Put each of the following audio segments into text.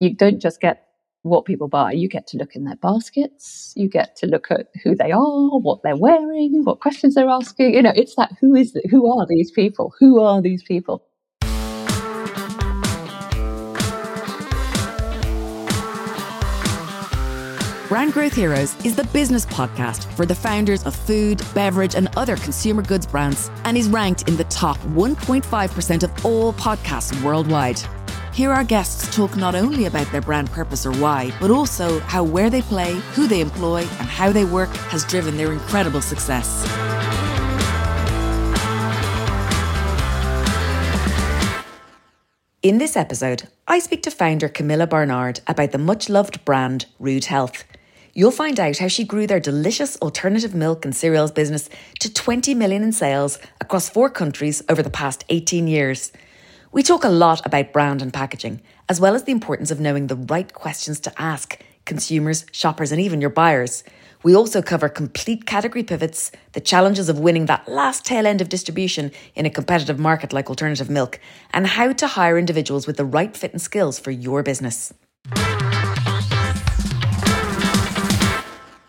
you don't just get what people buy. You get to look in their baskets. You get to look at who they are, what they're wearing, what questions they're asking. You know, it's that who is it? Who are these people? Who are these people? Brand Growth Heroes is the business podcast for the founders of food, beverage, and other consumer goods brands and is ranked in the top 1.5% of all podcasts worldwide. Here our guests talk not only about their brand purpose or why, but also how where they play, who they employ, and how they work has driven their incredible success. In this episode, I speak to founder Camilla Barnard about the much loved brand Rude Health You'll find out how she grew their delicious alternative milk and cereals business to 20 million in sales across four countries over the past 18 years. We talk a lot about brand and packaging, as well as the importance of knowing the right questions to ask consumers, shoppers, and even your buyers. We also cover complete category pivots, the challenges of winning that last tail end of distribution in a competitive market like alternative milk, and how to hire individuals with the right fit and skills for your business.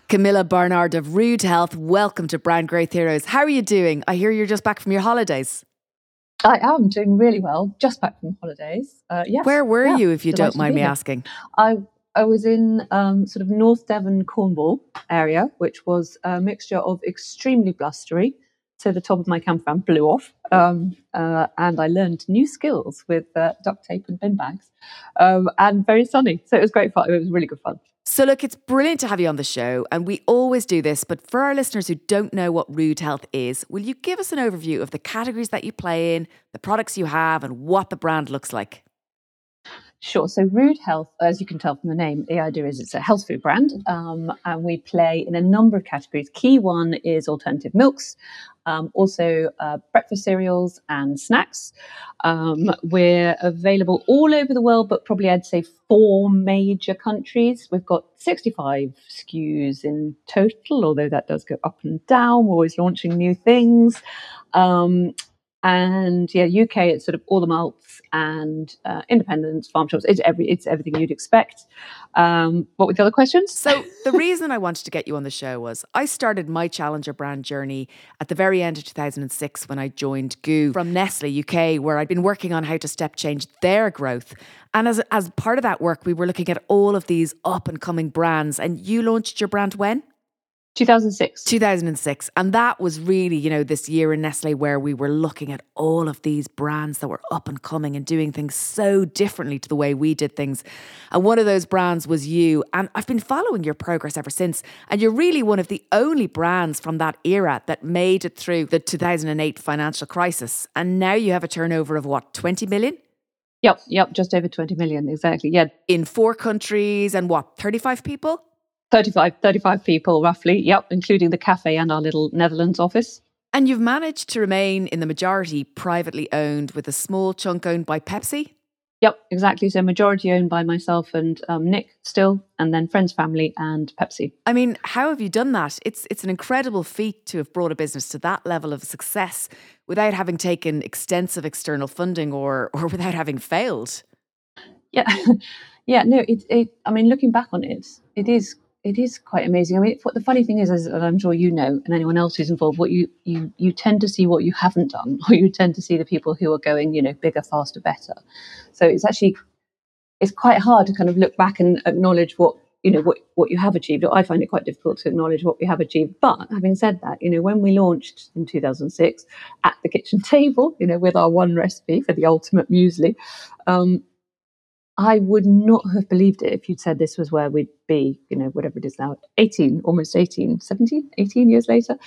Camilla Barnard of Rude Health, welcome to Brand Growth Heroes. How are you doing? I hear you're just back from your holidays. I am doing really well, just back from holidays. Uh, yes. Where were yeah, you, if you don't mind me asking? I I was in um, sort of North Devon, Cornwall area, which was a mixture of extremely blustery, so the top of my camper van blew off, um, uh, and I learned new skills with uh, duct tape and bin bags, um, and very sunny. So it was great fun. It was really good fun. So, look, it's brilliant to have you on the show, and we always do this. But for our listeners who don't know what Rude Health is, will you give us an overview of the categories that you play in, the products you have, and what the brand looks like? Sure. So, Rude Health, as you can tell from the name, the idea is it's a health food brand, um, and we play in a number of categories. Key one is alternative milks, um, also uh, breakfast cereals and snacks. Um, we're available all over the world, but probably I'd say four major countries. We've got 65 SKUs in total, although that does go up and down. We're always launching new things. Um, and yeah, UK, it's sort of all the malts and uh, independents, farm shops. It's every, it's everything you'd expect. Um, what were the other questions? So the reason I wanted to get you on the show was I started my challenger brand journey at the very end of 2006 when I joined GU from Nestle UK, where I'd been working on how to step change their growth. And as as part of that work, we were looking at all of these up and coming brands. And you launched your brand when? 2006. 2006. And that was really, you know, this year in Nestle where we were looking at all of these brands that were up and coming and doing things so differently to the way we did things. And one of those brands was you. And I've been following your progress ever since. And you're really one of the only brands from that era that made it through the 2008 financial crisis. And now you have a turnover of what, 20 million? Yep, yep, just over 20 million, exactly. Yeah. In four countries and what, 35 people? 35, 35 people roughly, yep, including the cafe and our little Netherlands office. And you've managed to remain in the majority privately owned with a small chunk owned by Pepsi? Yep, exactly. So majority owned by myself and um, Nick still, and then friends, family, and Pepsi. I mean, how have you done that? It's it's an incredible feat to have brought a business to that level of success without having taken extensive external funding or or without having failed. Yeah, yeah. No, it it. I mean, looking back on it, it is it is quite amazing. I mean, what the funny thing is, is I'm sure you know, and anyone else who's involved, what you you you tend to see what you haven't done, or you tend to see the people who are going, you know, bigger, faster, better. So it's actually it's quite hard to kind of look back and acknowledge what you know what what you have achieved. I find it quite difficult to acknowledge what we have achieved. But having said that, you know, when we launched in 2006 at the kitchen table, you know, with our one recipe for the ultimate muesli. Um, I would not have believed it if you'd said this was where we'd be, you know, whatever it is now, 18, almost 18, 17, 18 years later.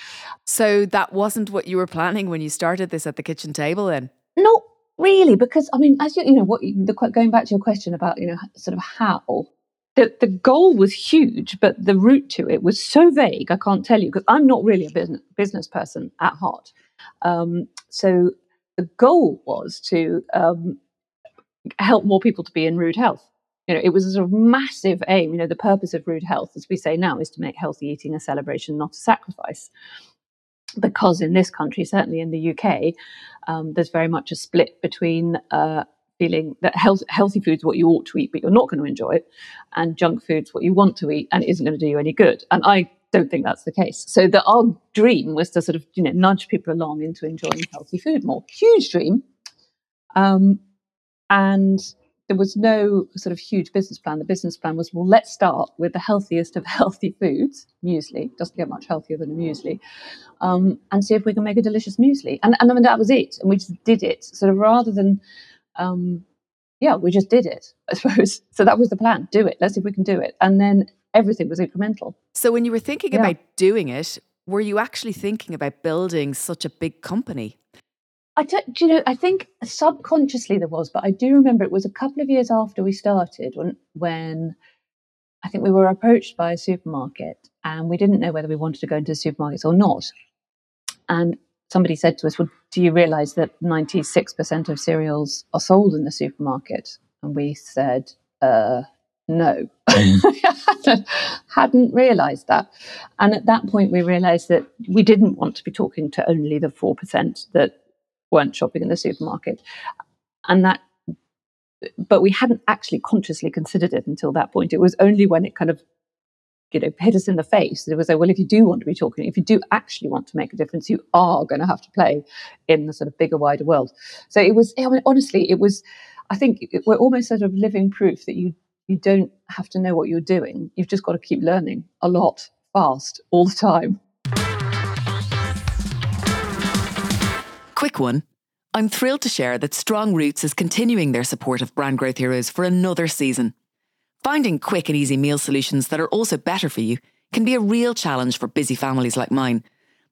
So that wasn't what you were planning when you started this at the kitchen table then? Not really, because I mean, as you, you know, what the, going back to your question about, you know, sort of how, the, the goal was huge, but the route to it was so vague, I can't tell you, because I'm not really a business, business person at heart. Um, so the goal was to um, help more people to be in rude health. You know, it was a sort of massive aim. You know, the purpose of rude health, as we say now, is to make healthy eating a celebration, not a sacrifice. Because in this country, certainly in the UK, um, there's very much a split between uh, feeling that health, healthy food's what you ought to eat, but you're not going to enjoy it, and junk food's what you want to eat and it isn't going to do you any good. And I don't think that's the case. So that our dream was to sort of you know nudge people along into enjoying healthy food more. Huge dream, um, and there was no sort of huge business plan. The business plan was well, let's start with the healthiest of healthy foods, muesli. Doesn't get much healthier than a muesli, um, and see if we can make a delicious muesli. And and I mean, that was it. And we just did it. Sort of rather than um, yeah, we just did it, I suppose. So that was the plan. Do it. Let's see if we can do it. And then everything was incremental. So when you were thinking yeah. about doing it, were you actually thinking about building such a big company? I do you know, I think subconsciously there was, but I do remember it was a couple of years after we started when, when I think we were approached by a supermarket and we didn't know whether we wanted to go into supermarkets or not. And somebody said to us, Well, do you realize that 96% of cereals are sold in the supermarket? And we said, uh, no, hadn't realized that. And at that point, we realized that we didn't want to be talking to only the 4% that weren't shopping in the supermarket. And that, but we hadn't actually consciously considered it until that point. It was only when it kind of you know, hit us in the face. That it was like, well, if you do want to be talking, if you do actually want to make a difference, you are going to have to play in the sort of bigger, wider world. So it was, I mean, honestly, it was, I think we're almost sort of living proof that you, you don't have to know what you're doing. You've just got to keep learning a lot, fast, all the time. Quick one. I'm thrilled to share that Strong Roots is continuing their support of Brand Growth Heroes for another season. Finding quick and easy meal solutions that are also better for you can be a real challenge for busy families like mine.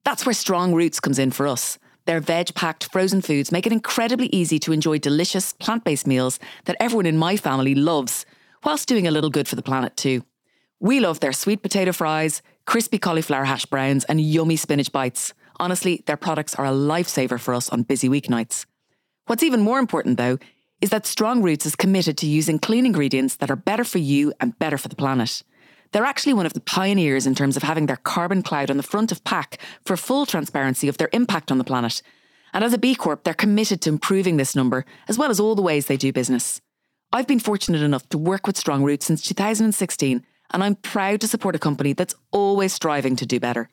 That's where Strong Roots comes in for us. Their veg packed frozen foods make it incredibly easy to enjoy delicious plant based meals that everyone in my family loves, whilst doing a little good for the planet too. We love their sweet potato fries, crispy cauliflower hash browns, and yummy spinach bites. Honestly, their products are a lifesaver for us on busy weeknights. What's even more important, though, is that Strong Roots is committed to using clean ingredients that are better for you and better for the planet. They're actually one of the pioneers in terms of having their carbon cloud on the front of pack for full transparency of their impact on the planet. And as a B Corp, they're committed to improving this number, as well as all the ways they do business. I've been fortunate enough to work with Strong Roots since 2016, and I'm proud to support a company that's always striving to do better.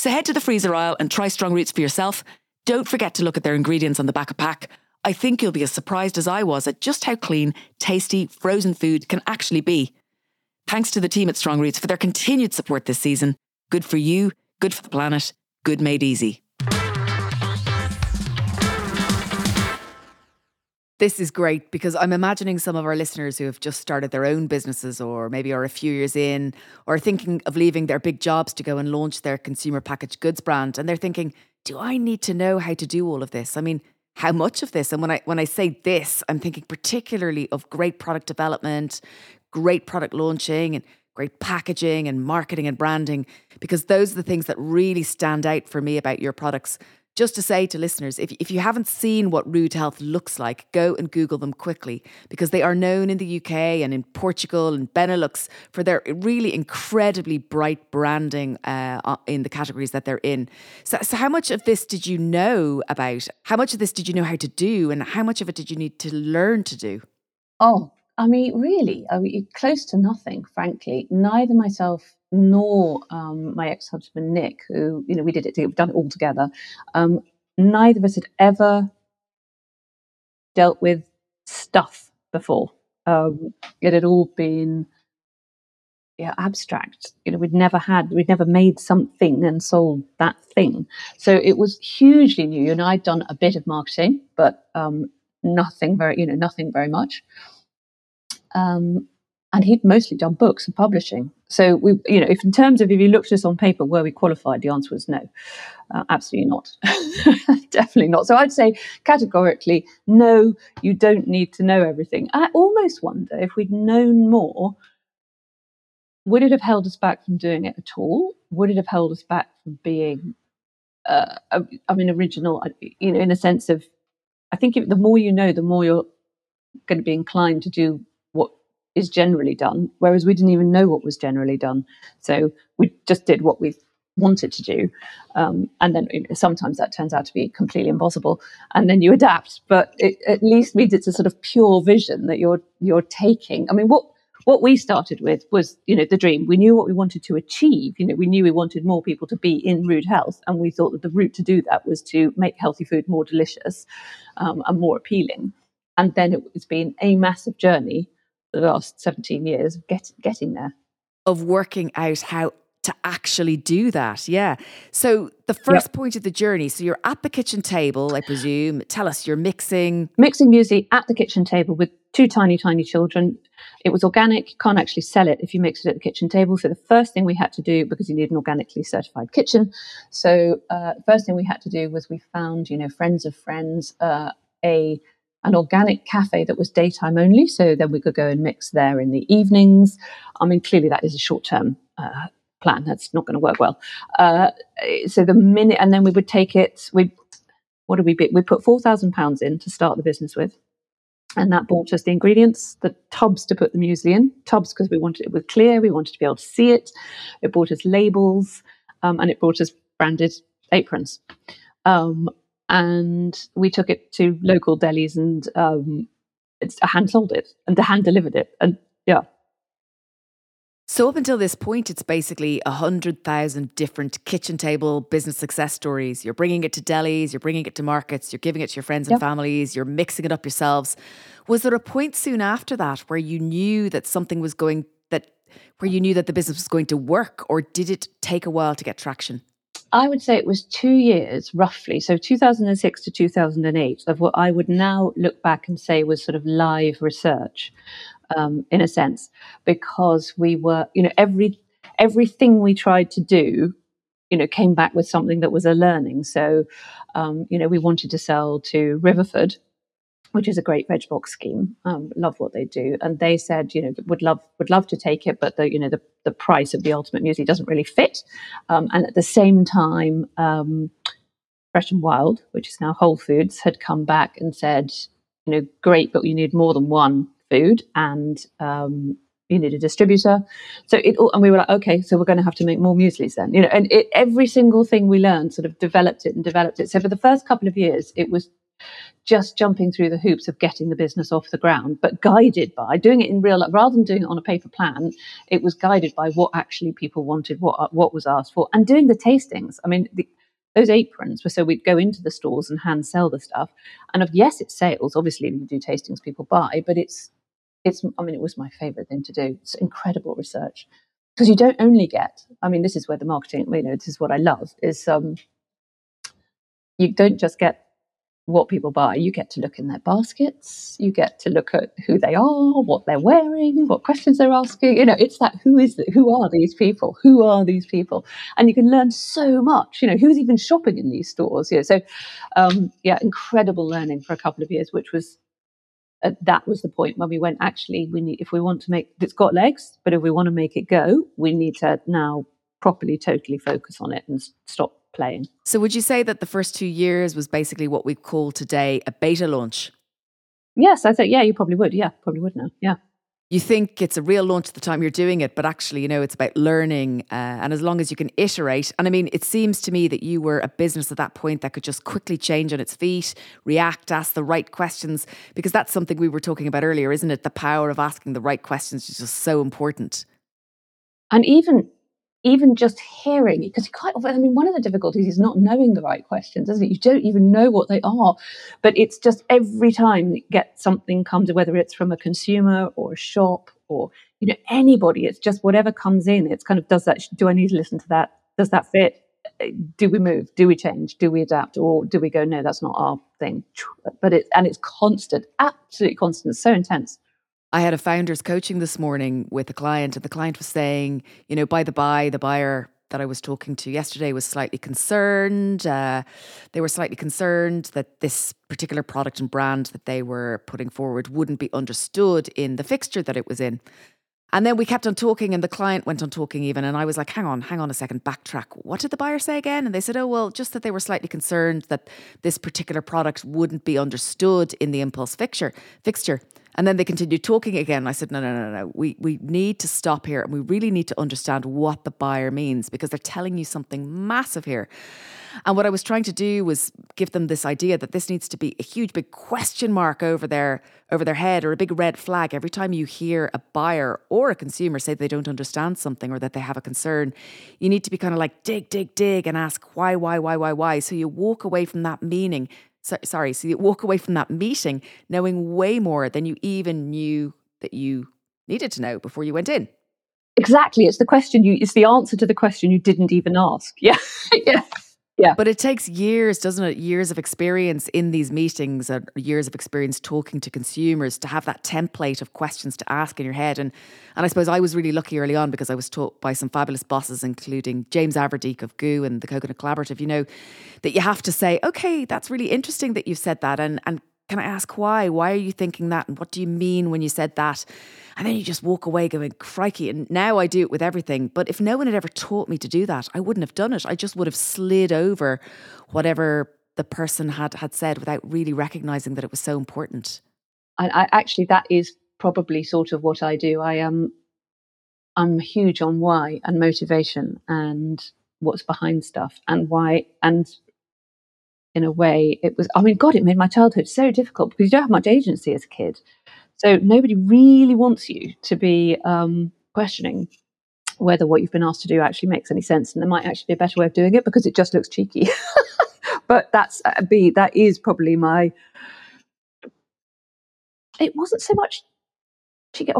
So head to the freezer aisle and try Strong Roots for yourself. Don't forget to look at their ingredients on the back of pack I think you'll be as surprised as I was at just how clean, tasty, frozen food can actually be. Thanks to the team at Strong Roots for their continued support this season. Good for you, good for the planet, good made easy. This is great because I'm imagining some of our listeners who have just started their own businesses or maybe are a few years in or thinking of leaving their big jobs to go and launch their consumer packaged goods brand. And they're thinking, do I need to know how to do all of this? I mean, how much of this and when i when i say this i'm thinking particularly of great product development great product launching and great packaging and marketing and branding because those are the things that really stand out for me about your products just to say to listeners, if, if you haven't seen what Rude Health looks like, go and Google them quickly because they are known in the UK and in Portugal and Benelux for their really incredibly bright branding uh, in the categories that they're in. So, so, how much of this did you know about? How much of this did you know how to do? And how much of it did you need to learn to do? Oh, I mean, really, I mean, close to nothing, frankly. Neither myself nor um, my ex-husband Nick, who you know we did it, we've done it all together. Um, neither of us had ever dealt with stuff before. Um, it had all been yeah, abstract. You know, we'd never had, we'd never made something and sold that thing. So it was hugely new. And I'd done a bit of marketing, but um, nothing very, you know, nothing very much. Um, and he'd mostly done books and publishing. So we, you know, if in terms of if you looked at us on paper, were we qualified? The answer was no, uh, absolutely not, definitely not. So I'd say categorically, no, you don't need to know everything. I almost wonder if we'd known more, would it have held us back from doing it at all? Would it have held us back from being, uh, I mean, original? You know, in a sense of, I think if, the more you know, the more you're going to be inclined to do is generally done, whereas we didn't even know what was generally done. So we just did what we wanted to do. Um, and then you know, sometimes that turns out to be completely impossible, and then you adapt. But it at least means it's a sort of pure vision that you're you're taking. I mean, what what we started with was you know the dream. We knew what we wanted to achieve. You know, we knew we wanted more people to be in rude health, and we thought that the route to do that was to make healthy food more delicious um, and more appealing. And then it, it's been a massive journey the last 17 years of get, getting there. Of working out how to actually do that. Yeah. So the first yep. point of the journey, so you're at the kitchen table, I presume. Tell us, you're mixing mixing muesli at the kitchen table with two tiny, tiny children. It was organic. You can't actually sell it if you mix it at the kitchen table. So the first thing we had to do, because you need an organically certified kitchen, so uh, first thing we had to do was we found, you know, friends of friends, uh, a an organic cafe that was daytime only. So then we could go and mix there in the evenings. I mean, clearly that is a short term uh, plan. That's not going to work well. Uh, so the minute, and then we would take it. We what did we be? We put four thousand pounds in to start the business with, and that bought us the ingredients, the tubs to put the muesli in, tubs because we wanted it was clear, we wanted to be able to see it. It bought us labels, um, and it brought us branded aprons. Um, and we took it to local delis and um, it's hand sold it and hand delivered it, and yeah, so, up until this point, it's basically a 100,000 different kitchen table business success stories. You're bringing it to delis, you're bringing it to markets, you're giving it to your friends and yep. families, you're mixing it up yourselves. Was there a point soon after that where you knew that something was going, that where you knew that the business was going to work, or did it take a while to get traction? I would say it was two years roughly. So 2006 to 2008 of what I would now look back and say was sort of live research um, in a sense, because we were, you know, every everything we tried to do, you know, came back with something that was a learning. So, um, you know, we wanted to sell to Riverford, which is a great veg box scheme. Um, love what they do, and they said, you know, would love would love to take it, but the you know the the price of the ultimate muesli doesn't really fit. Um, and at the same time, um, Fresh and Wild, which is now Whole Foods, had come back and said, you know, great, but we need more than one food and um, you need a distributor. So it all, and we were like, okay, so we're going to have to make more mueslis then, you know. And it, every single thing we learned sort of developed it and developed it. So for the first couple of years, it was just jumping through the hoops of getting the business off the ground, but guided by doing it in real life rather than doing it on a paper plan. It was guided by what actually people wanted, what what was asked for, and doing the tastings. I mean, the, those aprons were so we'd go into the stores and hand sell the stuff. And of yes, it's sales. Obviously, you do tastings, people buy, but it's it's i mean it was my favorite thing to do it's incredible research because you don't only get i mean this is where the marketing you know this is what i love is um you don't just get what people buy. You get to look in their baskets. You get to look at who they are what they're wearing what questions they're asking. You know it's that who is it who are these people? Who are these people? And you can learn so much. You know who's even shopping in these stores? You know so um yeah incredible learning for a couple of years which was uh, that was the point when we went actually we need if we want to make it's got legs but if we want to make it go we need to now properly totally focus on it and stop playing so would you say that the first two years was basically what we call today a beta launch yes i think yeah you probably would yeah probably would now yeah you think it's a real launch at the time you're doing it, but actually, you know, it's about learning. Uh, and as long as you can iterate, and I mean, it seems to me that you were a business at that point that could just quickly change on its feet, react, ask the right questions, because that's something we were talking about earlier, isn't it? The power of asking the right questions is just so important. And even even just hearing because quite often, I mean, one of the difficulties is not knowing the right questions, isn't it? You don't even know what they are, but it's just every time you get something comes, whether it's from a consumer or a shop or you know anybody, it's just whatever comes in. It's kind of does that? Do I need to listen to that? Does that fit? Uh, do we move? Do we change? Do we adapt? Or do we go? No, that's not our thing. But it's and it's constant, absolutely constant. So intense. I had a founders coaching this morning with a client, and the client was saying, you know, by the by, the buyer that I was talking to yesterday was slightly concerned. Uh, they were slightly concerned that this particular product and brand that they were putting forward wouldn't be understood in the fixture that it was in. And then we kept on talking, and the client went on talking even. And I was like, hang on, hang on a second, backtrack. What did the buyer say again? And they said, oh, well, just that they were slightly concerned that this particular product wouldn't be understood in the impulse fixture. fixture. And then they continued talking again. I said, no, no, no, no. We, we need to stop here and we really need to understand what the buyer means because they're telling you something massive here. And what I was trying to do was give them this idea that this needs to be a huge big question mark over their over their head or a big red flag every time you hear a buyer or a consumer say they don't understand something or that they have a concern. You need to be kind of like dig, dig, dig and ask why, why, why, why, why. So you walk away from that meaning. So, sorry, so you walk away from that meeting knowing way more than you even knew that you needed to know before you went in. Exactly. It's the question you it's the answer to the question you didn't even ask. Yeah. yeah. Yeah. But it takes years, doesn't it? Years of experience in these meetings and years of experience talking to consumers to have that template of questions to ask in your head. And and I suppose I was really lucky early on because I was taught by some fabulous bosses, including James Averdieck of GU and the Coconut Collaborative, you know, that you have to say, okay, that's really interesting that you've said that. And and can I ask why? Why are you thinking that? And what do you mean when you said that? And then you just walk away going, crikey. And now I do it with everything. But if no one had ever taught me to do that, I wouldn't have done it. I just would have slid over whatever the person had, had said without really recognizing that it was so important. I, I actually, that is probably sort of what I do. I am, I'm huge on why and motivation and what's behind stuff and why and in a way it was i mean god it made my childhood so difficult because you don't have much agency as a kid. So nobody really wants you to be um, questioning whether what you've been asked to do actually makes any sense and there might actually be a better way of doing it because it just looks cheeky. But that's uh, b that is probably my it wasn't so much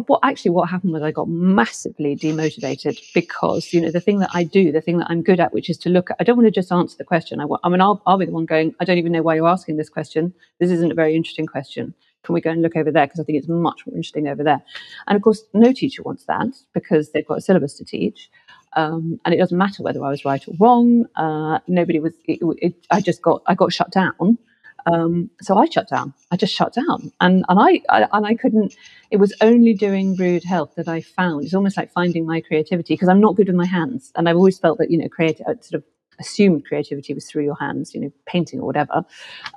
what actually what happened was I got massively demotivated because you know the thing that I do, the thing that I'm good at, which is to look at. I don't want to just answer the question. I, want. I mean, I'll, I'll be the one going. I don't even know why you're asking this question. This isn't a very interesting question. Can we go and look over there? Because I think it's much more interesting over there. And of course, no teacher wants that because they've got a syllabus to teach. Um, and it doesn't matter whether I was right or wrong. Uh, nobody was. It, it, I just got. I got shut down um, so I shut down. I just shut down, and and I, I, and I couldn't. It was only doing Rude Health that I found. It's almost like finding my creativity because I'm not good with my hands, and I've always felt that you know, creative uh, sort of assumed creativity was through your hands, you know, painting or whatever.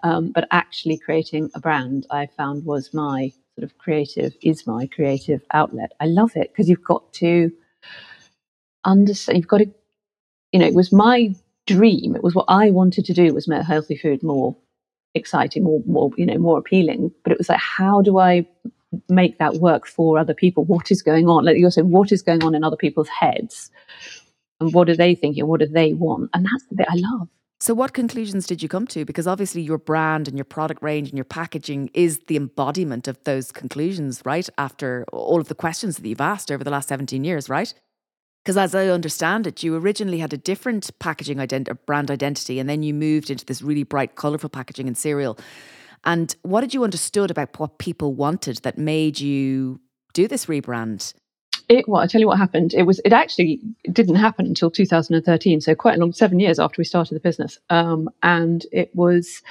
Um, but actually creating a brand, I found was my sort of creative is my creative outlet. I love it because you've got to understand. You've got to, you know, it was my dream. It was what I wanted to do was make healthy food more exciting, more, more, you know, more appealing. But it was like, how do I make that work for other people? What is going on? Like you're saying, what is going on in other people's heads? And what are they thinking? What do they want? And that's the bit I love. So, what conclusions did you come to? Because obviously, your brand and your product range and your packaging is the embodiment of those conclusions, right? After all of the questions that you've asked over the last 17 years, right? Because as I understand it, you originally had a different packaging ident- brand identity, and then you moved into this really bright, colourful packaging and cereal. And what did you understood about what people wanted that made you do this rebrand? It well, I tell you what happened. It was it actually didn't happen until 2013, so quite a long seven years after we started the business. Um, and it was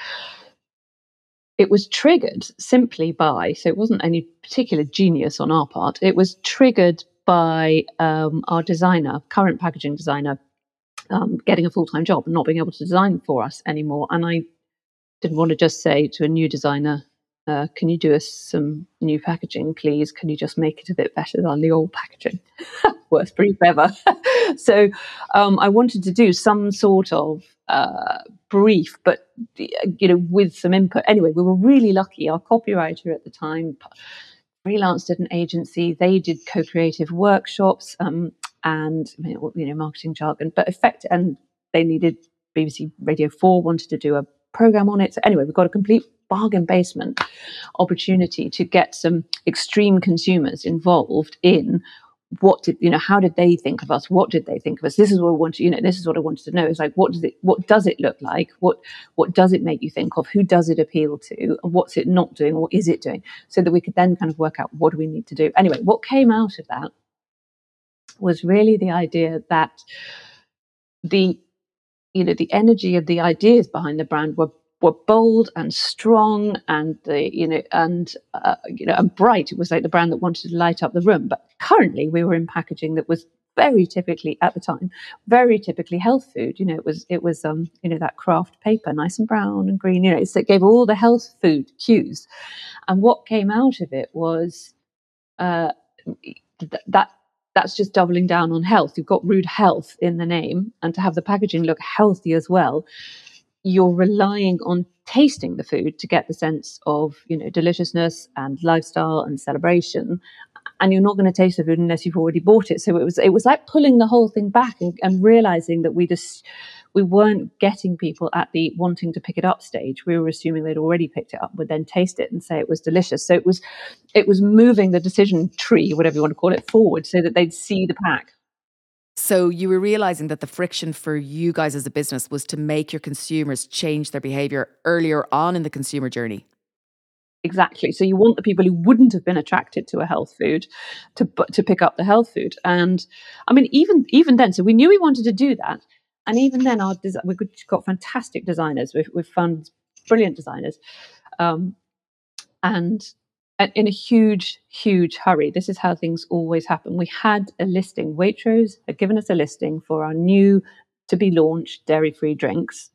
it was triggered simply by so it wasn't any particular genius on our part. It was triggered by um, our designer, current packaging designer, um, getting a full time job and not being able to design for us anymore. And I didn't want to just say to a new designer, uh, can you do us some new packaging, please? Can you just make it a bit better than the old packaging? Worst brief ever. so um, I wanted to do some sort of uh, brief, but you know, with some input. Anyway, we were really lucky. Our copywriter at the time freelanced at an agency. They did co-creative workshops um, and you know marketing jargon, but effect and they needed BBC Radio Four wanted to do a program on it. So anyway, we got a complete bargain basement opportunity to get some extreme consumers involved in what did you know how did they think of us? What did they think of us? This is what i wanted you know this is what i wanted to know. Is like what does it what does it look like? What what does it make you think of? Who does it appeal to? And what's it not doing? Or is it doing? So that we could then kind of work out what do we need to do. Anyway what came out of that was really the idea that the you know the energy of the ideas behind the brand were were bold and strong and the you know and uh, you know and bright. It was like the brand that wanted to light up the room. But currently, we were in packaging that was very typically at the time, very typically health food. You know, it was it was um you know that craft paper, nice and brown and green. You know, it gave all the health food cues, and what came out of it was uh, th- that that's just doubling down on health. You've got rude health in the name, and to have the packaging look healthy as well, you're relying on tasting the food to get the sense of you know deliciousness and lifestyle and celebration and you're not going to taste the food unless you've already bought it. So it was it was like pulling the whole thing back and, and realizing that we just we weren't getting people at the wanting to pick it up stage. We were assuming they'd already picked it up would then taste it and say it was delicious. So it was it was moving the decision tree whatever you want to call it forward so that they'd see the pack so you were realizing that the friction for you guys as a business was to make your consumers change their behavior earlier on in the consumer journey. Exactly. So you want the people who wouldn't have been attracted to a health food to to pick up the health food. And I mean, even even then, so we knew we wanted to do that. And even then, our des- we've got fantastic designers. We've, we've found brilliant designers, um, and in a huge, huge hurry. This is how things always happen. We had a listing. Waitrose had given us a listing for our new to be launched dairy free drinks.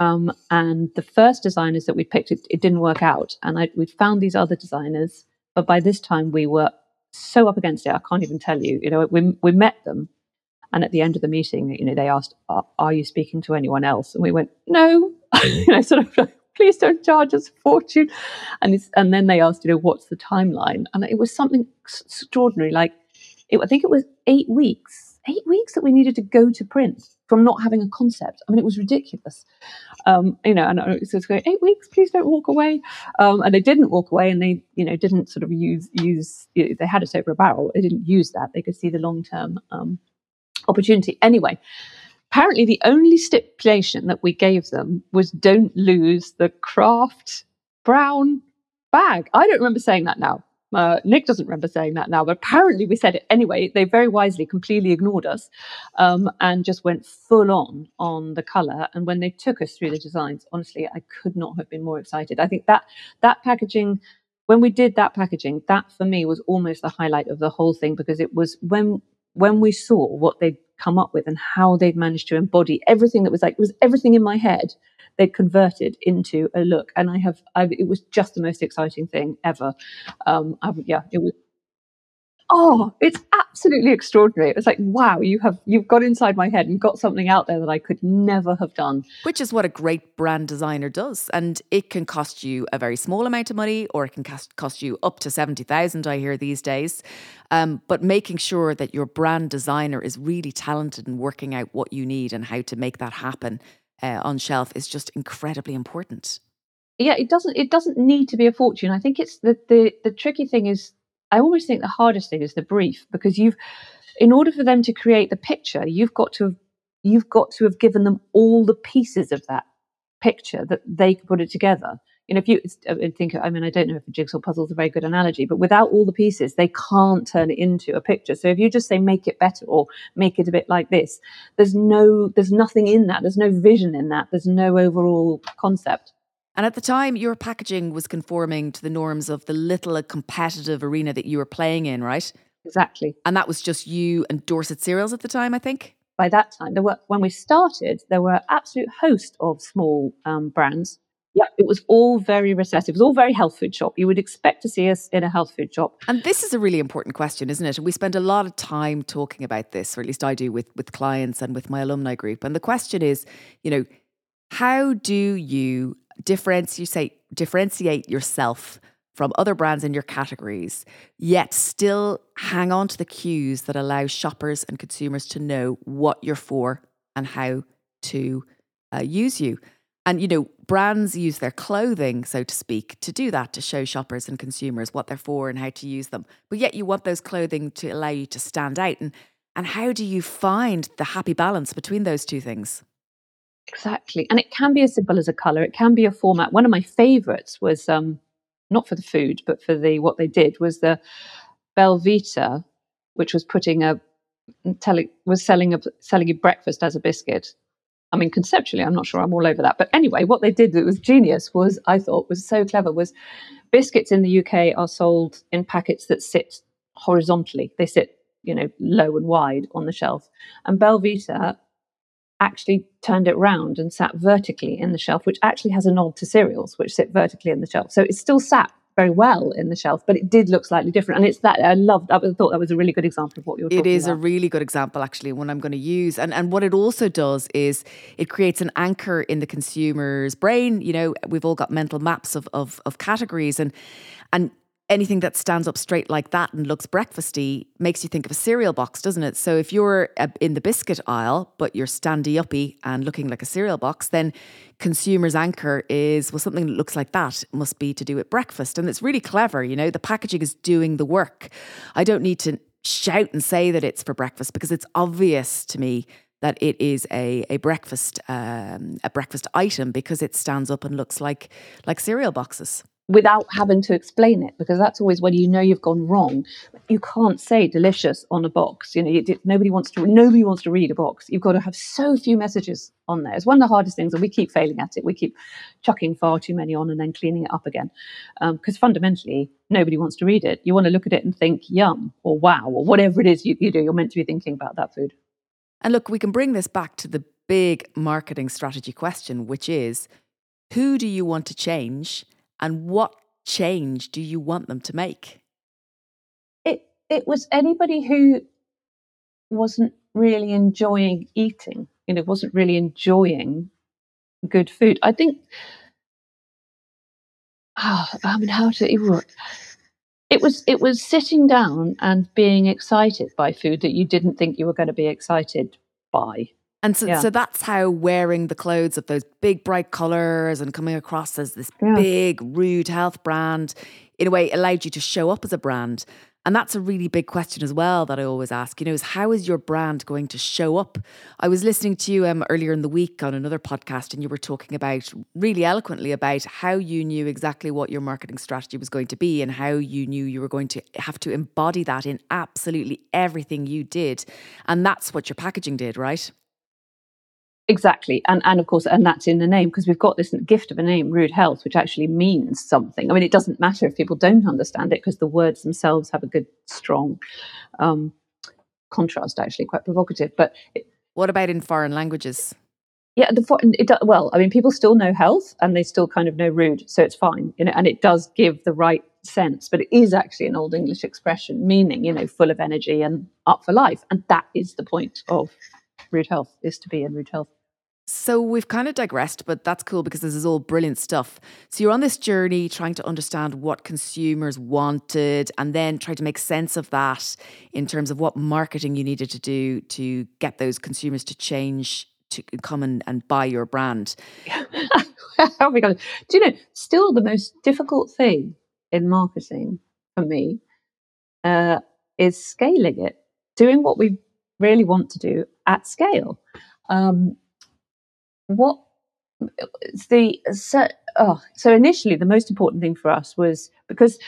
Um, and the first designers that we picked, it, it didn't work out. And I, we found these other designers, but by this time we were so up against it. I can't even tell you. You know, we we met them, and at the end of the meeting, you know, they asked, "Are, are you speaking to anyone else?" And we went, "No." you know, sort of please don't charge us a fortune. And and then they asked, you know, what's the timeline? And it was something extraordinary. Like, it, I think it was eight weeks, eight weeks that we needed to go to print from not having a concept. I mean, it was ridiculous. Um, you know, and so was going eight weeks. Please don't walk away. Um, and they didn't walk away, and they, you know, didn't sort of use use. You know, they had us over a barrel. They didn't use that. They could see the long term um, opportunity. Anyway, apparently the only stipulation that we gave them was don't lose the craft brown bag. I don't remember saying that now. Uh, Nick doesn't remember saying that now, but apparently we said it anyway. They very wisely completely ignored us um, and just went full on on the color. And when they took us through the designs, honestly, I could not have been more excited. I think that that packaging, when we did that packaging, that for me was almost the highlight of the whole thing because it was when when we saw what they'd come up with and how they'd managed to embody everything that was like, it was everything in my head they'd converted into a look. And I have, I, it was just the most exciting thing ever. Um, I, yeah, it was oh, it's absolutely extraordinary. It was like, wow, you have you've got inside my head and got something out there that I could never have done. Which is what a great brand designer does, and it can cost you a very small amount of money, or it can cost cost you up to seventy thousand. I hear these days, um, but making sure that your brand designer is really talented in working out what you need and how to make that happen uh, on shelf is just incredibly important. Yeah, it doesn't. It doesn't need to be a fortune. I think it's the the the tricky thing is I always think the hardest thing is the brief because you've, in order for them to create the picture, you've got to have, you've got to have given them all the pieces of that picture that they can put it together. You know, if you think, I mean, I don't know if a jigsaw puzzle is a very good analogy, but without all the pieces, they can't turn it into a picture. So if you just say make it better or make it a bit like this, there's no, there's nothing in that. There's no vision in that. There's no overall concept. And at the time, your packaging was conforming to the norms of the little competitive arena that you were playing in, right? Exactly. And that was just you and Dorset Cereals at the time, I think? By that time, there were when we started, there were absolute host of small um, brands. Yeah, it was all very recessive. It was all very health food shop. You would expect to see us in a health food shop. And this is a really important question, isn't it? And we spend a lot of time talking about this, or at least I do with with clients and with my alumni group. And the question is, you know, how do you differentiate you say differentiate yourself from other brands in your categories, yet still hang on to the cues that allow shoppers and consumers to know what you're for and how to uh, use you. And, you know, brands use their clothing, so to speak, to do that, to show shoppers and consumers what they're for and how to use them. But yet you want those clothing to allow you to stand out. And, and how do you find the happy balance between those two things? Exactly. And it can be as simple as a color, it can be a format. One of my favorites was um, not for the food, but for the what they did was the Belvita, which was putting a telling was selling a selling you breakfast as a biscuit. I mean, conceptually, I'm not sure I'm all over that. But anyway, what they did that was genius was I thought was so clever was biscuits in the UK are sold in packets that sit horizontally. They sit you know, low and wide on the shelf. And Belvita actually turned it round and sat vertically in the shelf, which actually has a nod to cereals, which sit vertically in the shelf. So it still sat very well in the shelf, but it did look slightly different. And it's that I loved. I thought that was a really good example of what you're. Doing. It is about. a really good example, actually, one I'm going to use. And and what it also does is it creates an anchor in the consumer's brain. You know, we've all got mental maps of of, of categories, and and anything that stands up straight like that and looks breakfasty makes you think of a cereal box, doesn't it? So if you're uh, in the biscuit aisle, but you're standy uppy and looking like a cereal box, then consumer's anchor is, well, something that looks like that must be to do with breakfast. And it's really clever, you know, the packaging is doing the work. I don't need to shout and say that it's for breakfast because it's obvious to me that it is a, a breakfast um, a breakfast item because it stands up and looks like like cereal boxes without having to explain it because that's always when you know you've gone wrong. You can't say delicious on a box you know you, nobody wants to nobody wants to read a box. You've got to have so few messages on there. It's one of the hardest things and we keep failing at it. We keep chucking far too many on and then cleaning it up again. Because um, fundamentally nobody wants to read it. You want to look at it and think yum or wow or whatever it is you, you do. You're meant to be thinking about that food. And look we can bring this back to the big marketing strategy question which is who do you want to change and what change do you want them to make? It it was anybody who wasn't really enjoying eating, you know, wasn't really enjoying good food. I think oh, I mean how to it was it was sitting down and being excited by food that you didn't think you were going to be excited by. And so, yeah. so that's how wearing the clothes of those big bright colours and coming across as this yeah. big rude health brand, in a way, allowed you to show up as a brand. And that's a really big question as well that I always ask, you know, is how is your brand going to show up? I was listening to you um, earlier in the week on another podcast, and you were talking about really eloquently about how you knew exactly what your marketing strategy was going to be and how you knew you were going to have to embody that in absolutely everything you did. And that's what your packaging did, right? Exactly. And and of course, and that's in the name because we've got this gift of a name, Rude Health, which actually means something. I mean, it doesn't matter if people don't understand it because the words themselves have a good, strong um, contrast, actually, quite provocative. But it, what about in foreign languages? Yeah, the it, well, I mean, people still know health and they still kind of know rude, so it's fine, you know, and it does give the right sense, but it is actually an old English expression meaning, you know, full of energy and up for life, and that is the point of Rude Health is to be in Rude Health. So we've kind of digressed, but that's cool because this is all brilliant stuff. So you're on this journey trying to understand what consumers wanted and then try to make sense of that in terms of what marketing you needed to do to get those consumers to change to come and, and buy your brand. oh my god. Do you know, still the most difficult thing in marketing for me uh, is scaling it, doing what we really want to do at scale. Um, what the so, oh, so initially the most important thing for us was because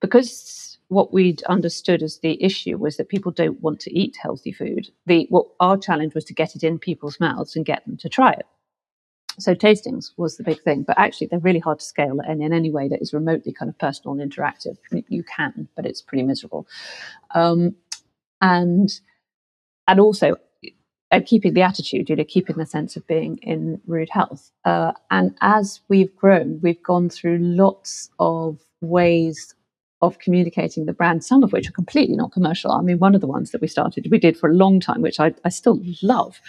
because what we'd understood as the issue was that people don't want to eat healthy food. The what our challenge was to get it in people's mouths and get them to try it. So tastings was the big thing, but actually they're really hard to scale and in any way that is remotely kind of personal and interactive. You can, but it's pretty miserable. Um, and and also and keeping the attitude, you know, keeping the sense of being in rude health. Uh, and as we've grown, we've gone through lots of ways of communicating the brand, some of which are completely not commercial. I mean, one of the ones that we started, we did for a long time, which I, I still love,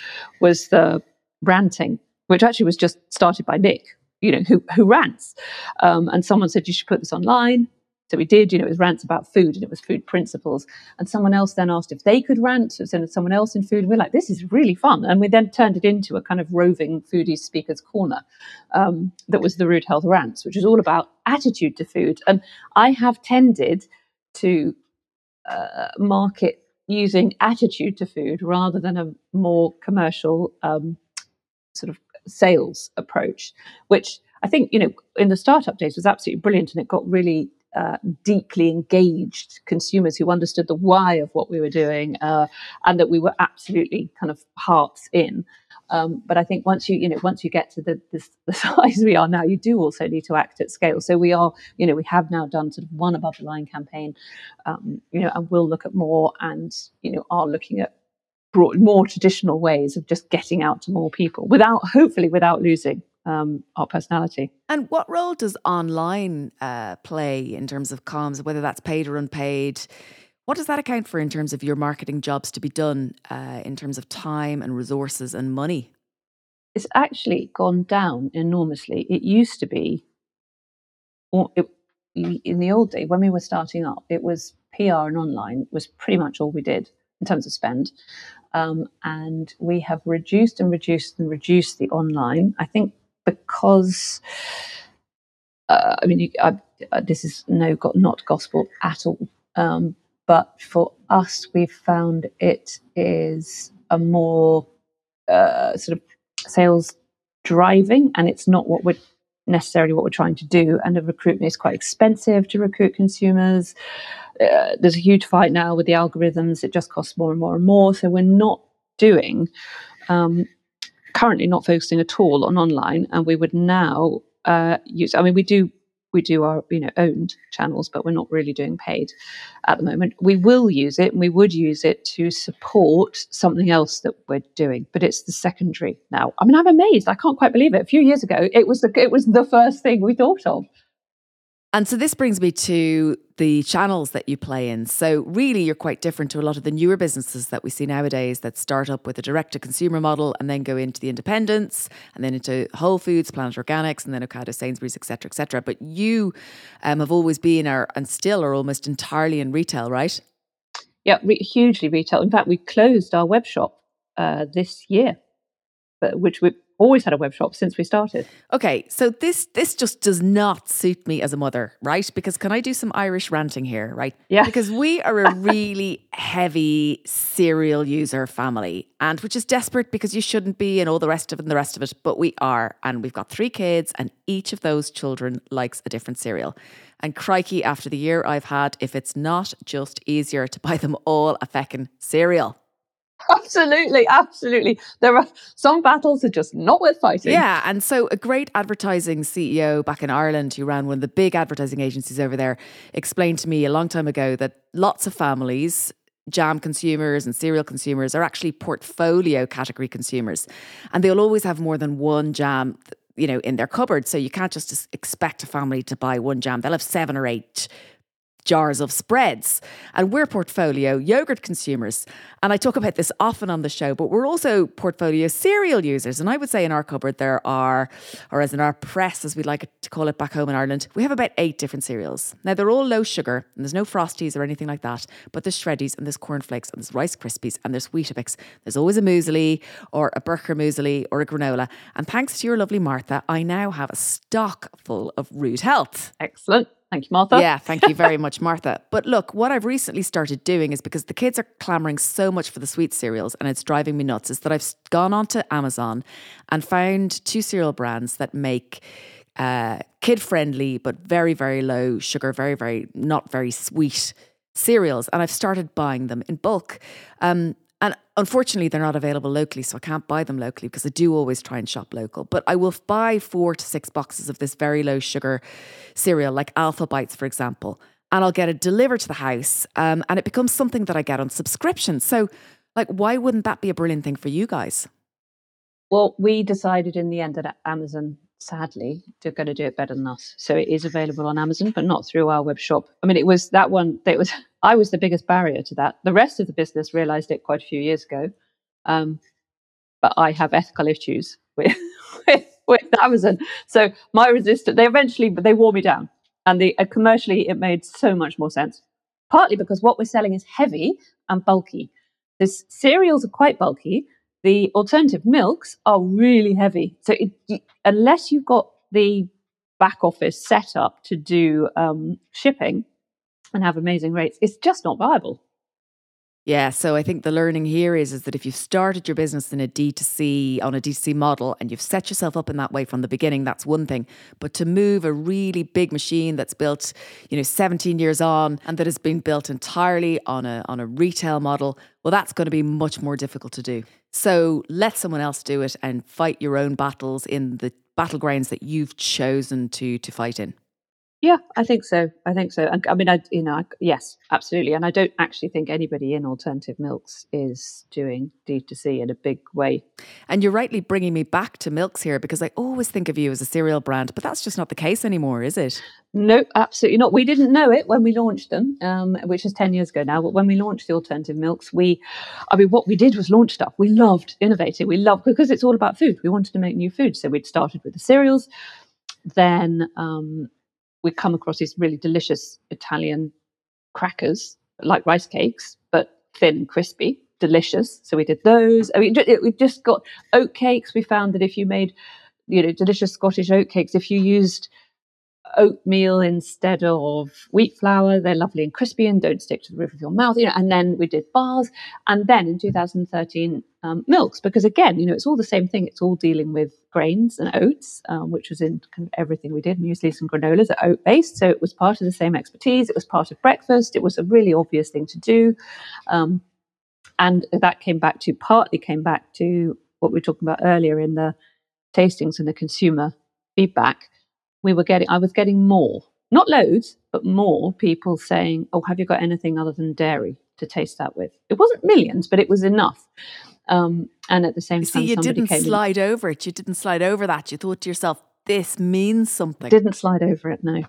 was the ranting, which actually was just started by Nick, you know, who, who rants. Um, and someone said, you should put this online. So we did, you know, it was rants about food and it was food principles. And someone else then asked if they could rant. So someone else in food. We're like, this is really fun. And we then turned it into a kind of roving foodie speakers corner um, that was the Rude Health Rants, which is all about attitude to food. And I have tended to uh, market using attitude to food rather than a more commercial um, sort of sales approach, which I think, you know, in the startup days was absolutely brilliant and it got really uh, deeply engaged consumers who understood the why of what we were doing uh, and that we were absolutely kind of hearts in. Um, but I think once you, you know, once you get to the, the, the size we are now, you do also need to act at scale. So we are, you know, we have now done sort of one above the line campaign, um, you know, and we'll look at more, and you know, are looking at broad, more traditional ways of just getting out to more people without, hopefully, without losing um, our personality. And what role does online uh, play in terms of comms, whether that's paid or unpaid? What does that account for in terms of your marketing jobs to be done uh, in terms of time and resources and money? It's actually gone down enormously. It used to be, it, in the old day when we were starting up, it was PR and online was pretty much all we did in terms of spend. Um, and we have reduced and reduced and reduced the online. I think because uh, I mean, you, I, uh, this is no not gospel at all. Um, but for us, we've found it is a more uh, sort of sales driving, and it's not what we're necessarily what we're trying to do. And the recruitment is quite expensive to recruit consumers. Uh, there's a huge fight now with the algorithms. It just costs more and more and more. So we're not doing, um, currently not focusing at all on online. And we would now uh, use, I mean, we do we do our you know owned channels but we're not really doing paid at the moment. We will use it and we would use it to support something else that we're doing but it's the secondary now. I mean i'm amazed. I can't quite believe it. A few years ago it was the, it was the first thing we thought of and so this brings me to the channels that you play in. So, really, you're quite different to a lot of the newer businesses that we see nowadays that start up with a direct to consumer model and then go into the independents and then into Whole Foods, Planet Organics, and then Ocado, Sainsbury's, etc., etc. But you um, have always been are, and still are almost entirely in retail, right? Yeah, re- hugely retail. In fact, we closed our web shop uh, this year, but which we always had a web shop since we started. Okay, so this this just does not suit me as a mother, right? Because can I do some Irish ranting here, right? Yeah. Because we are a really heavy cereal user family, and which is desperate because you shouldn't be, and all the rest of it, and the rest of it, but we are, and we've got three kids, and each of those children likes a different cereal. And crikey, after the year I've had, if it's not just easier to buy them all a feckin' cereal. Absolutely, absolutely. There are some battles are just not worth fighting. Yeah, and so a great advertising CEO back in Ireland who ran one of the big advertising agencies over there explained to me a long time ago that lots of families jam consumers and cereal consumers are actually portfolio category consumers and they'll always have more than one jam you know in their cupboard so you can't just expect a family to buy one jam they'll have seven or eight jars of spreads. And we're portfolio yogurt consumers. And I talk about this often on the show, but we're also portfolio cereal users. And I would say in our cupboard there are, or as in our press, as we like to call it back home in Ireland, we have about eight different cereals. Now they're all low sugar and there's no Frosties or anything like that, but there's Shreddies and there's cornflakes and there's Rice Krispies and there's Weetabix. There's always a muesli or a Bircher muesli or a granola. And thanks to your lovely Martha, I now have a stock full of Rude Health. Excellent. Thank you, Martha. Yeah, thank you very much, Martha. But look, what I've recently started doing is because the kids are clamoring so much for the sweet cereals and it's driving me nuts, is that I've gone onto Amazon and found two cereal brands that make uh, kid friendly but very, very low sugar, very, very not very sweet cereals. And I've started buying them in bulk. Um, unfortunately, they're not available locally, so I can't buy them locally because I do always try and shop local. But I will buy four to six boxes of this very low sugar cereal, like Alpha Bites, for example, and I'll get it delivered to the house. Um, and it becomes something that I get on subscription. So, like, why wouldn't that be a brilliant thing for you guys? Well, we decided in the end that Amazon sadly, they're going to do it better than us. So it is available on Amazon, but not through our web shop. I mean, it was that one. It was I was the biggest barrier to that. The rest of the business realised it quite a few years ago, um, but I have ethical issues with, with, with Amazon. So my resistance. They eventually, but they wore me down, and the uh, commercially it made so much more sense. Partly because what we're selling is heavy and bulky. The cereals are quite bulky, the alternative milks are really heavy. So it, unless you've got the back office set up to do um, shipping and have amazing rates, it's just not viable. Yeah, so I think the learning here is is that if you've started your business in a D2C on a D2C model and you've set yourself up in that way from the beginning, that's one thing. But to move a really big machine that's built, you know, 17 years on and that has been built entirely on a on a retail model, well that's going to be much more difficult to do. So let someone else do it and fight your own battles in the battlegrounds that you've chosen to to fight in. Yeah, I think so. I think so. I, I mean, I you know, I, yes, absolutely. And I don't actually think anybody in alternative milks is doing D2C in a big way. And you're rightly bringing me back to milks here because I always think of you as a cereal brand, but that's just not the case anymore, is it? No, absolutely not. We didn't know it when we launched them, um, which is 10 years ago now. But when we launched the alternative milks, we, I mean, what we did was launch stuff. We loved innovating. We loved, because it's all about food. We wanted to make new food. So we'd started with the cereals. Then um, we come across these really delicious Italian crackers, like rice cakes, but thin and crispy, delicious. So we did those. I mean, we just got oat cakes. We found that if you made, you know, delicious Scottish oat cakes, if you used oatmeal instead of wheat flour. They're lovely and crispy and don't stick to the roof of your mouth. You know, and then we did bars, and then in 2013 um, milks because again, you know, it's all the same thing. It's all dealing with grains and oats, um, which was in kind of everything we did. Muesli and granolas are oat based, so it was part of the same expertise. It was part of breakfast. It was a really obvious thing to do, um, and that came back to partly came back to what we were talking about earlier in the tastings and the consumer feedback we were getting, I was getting more, not loads, but more people saying, "Oh, have you got anything other than dairy to taste that with?" It wasn't millions, but it was enough. Um, and at the same time, See, you didn't slide in. over it. You didn't slide over that. You thought to yourself, "This means something." Didn't slide over it. No.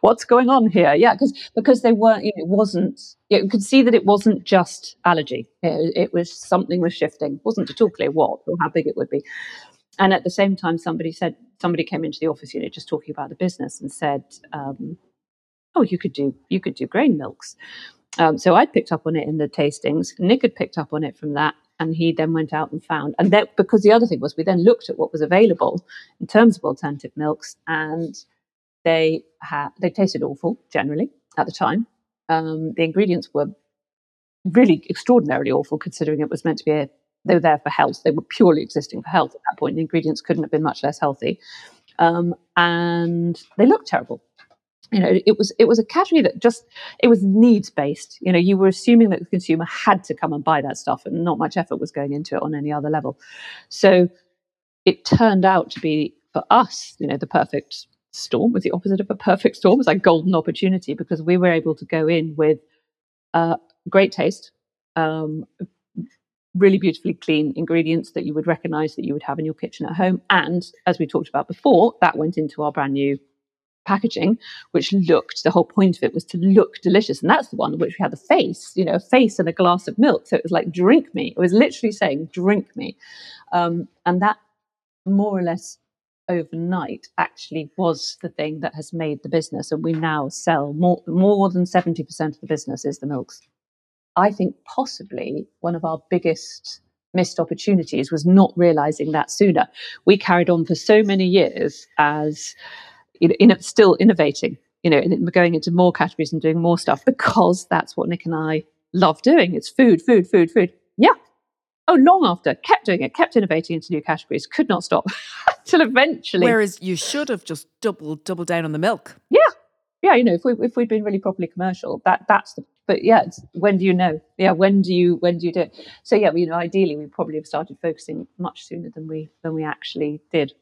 What's going on here? Yeah, because because they weren't. You know, it wasn't. You could see that it wasn't just allergy. It, it was something was shifting. It wasn't at all clear what or how big it would be. And at the same time, somebody said, somebody came into the office, know, just talking about the business and said, um, "Oh, you could do you could do grain milks." Um, so I'd picked up on it in the tastings. Nick had picked up on it from that, and he then went out and found. And that because the other thing was, we then looked at what was available in terms of alternative milks, and they had they tasted awful generally at the time. Um, the ingredients were really extraordinarily awful, considering it was meant to be a they were there for health. They were purely existing for health at that point. The ingredients couldn't have been much less healthy, um, and they looked terrible. You know, it was it was a category that just it was needs based. You know, you were assuming that the consumer had to come and buy that stuff, and not much effort was going into it on any other level. So it turned out to be for us, you know, the perfect storm was the opposite of a perfect storm. It was like golden opportunity because we were able to go in with uh, great taste, um, really beautifully clean ingredients that you would recognize that you would have in your kitchen at home. And as we talked about before, that went into our brand new packaging, which looked, the whole point of it was to look delicious. And that's the one which we had the face, you know, a face and a glass of milk. So it was like, drink me. It was literally saying, drink me. Um, and that more or less overnight actually was the thing that has made the business. And we now sell more, more than 70% of the business is the milks. I think possibly one of our biggest missed opportunities was not realizing that sooner. We carried on for so many years as you know, in, still innovating, you know, and going into more categories and doing more stuff because that's what Nick and I love doing. It's food, food, food, food. Yeah. Oh, long after, kept doing it, kept innovating into new categories, could not stop till eventually. Whereas you should have just doubled doubled down on the milk. Yeah, yeah. You know, if we if we'd been really properly commercial, that that's the but yeah, when do you know? Yeah, when do you when do you do it? So yeah, you know, ideally we probably have started focusing much sooner than we than we actually did.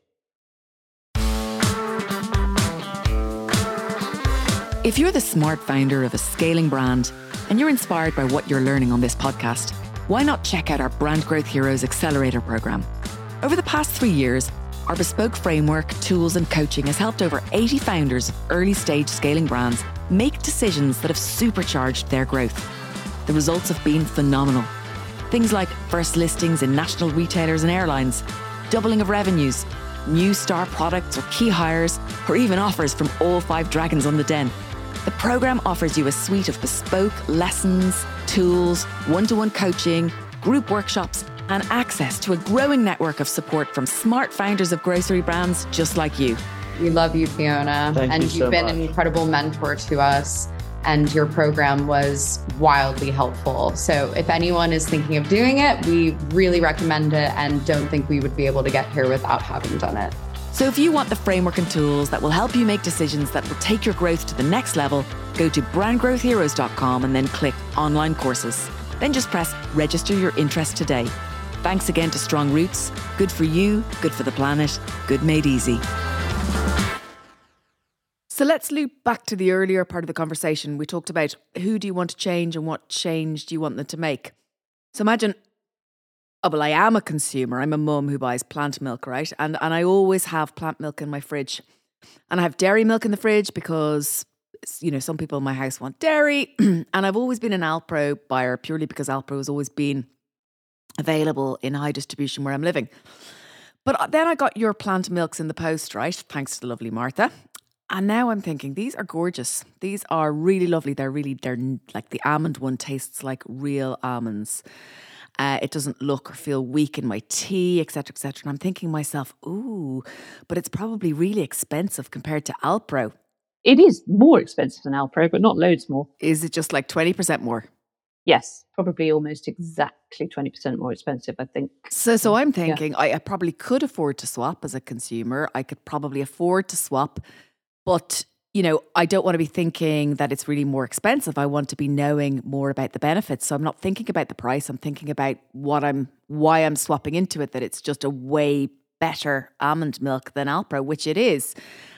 If you're the smart founder of a scaling brand and you're inspired by what you're learning on this podcast, why not check out our Brand Growth Heroes Accelerator program? Over the past three years, our bespoke framework, tools, and coaching has helped over 80 founders of early stage scaling brands make decisions that have supercharged their growth. The results have been phenomenal. Things like first listings in national retailers and airlines, doubling of revenues, new star products or key hires, or even offers from all five dragons on the den. The program offers you a suite of bespoke lessons, tools, one to one coaching, group workshops, and access to a growing network of support from smart founders of grocery brands just like you. We love you, Fiona. Thank and you have so been much. an incredible mentor to us. and your program was wildly helpful. So if anyone is thinking of doing it, we really recommend it and don't think we would be able to get here without having done it. So if you want the framework and tools that will help you make decisions that will take your growth to the next level, go to brandgrowthheroes.com and then click online courses. Then just press register your interest today. Thanks again to Strong Roots. Good for you, good for the planet, good made easy. So let's loop back to the earlier part of the conversation. We talked about who do you want to change and what change do you want them to make. So imagine, oh, well, I am a consumer. I'm a mum who buys plant milk, right? And, and I always have plant milk in my fridge. And I have dairy milk in the fridge because, you know, some people in my house want dairy. and I've always been an Alpro buyer purely because Alpro has always been available in high distribution where I'm living. But uh, then I got your plant milks in the post, right? Thanks to the lovely Martha. And now I'm thinking these are gorgeous. These are really lovely. They're really they're like the almond one tastes like real almonds. Uh, it doesn't look or feel weak in my tea, etc., etc. And I'm thinking myself, ooh, but it's probably really expensive compared to Alpro. It is more expensive than Alpro, but not loads more. Is it just like twenty percent more? Yes, probably almost exactly twenty percent more expensive. I think. So, so I'm thinking yeah. I, I probably could afford to swap as a consumer. I could probably afford to swap but, you know, I don't want to be thinking that it's really more expensive. I want to be knowing more about the benefits. So I'm not thinking about the price. I'm thinking about what I'm, why I'm swapping into it, that it's just a way better almond milk than Alpro, which it is.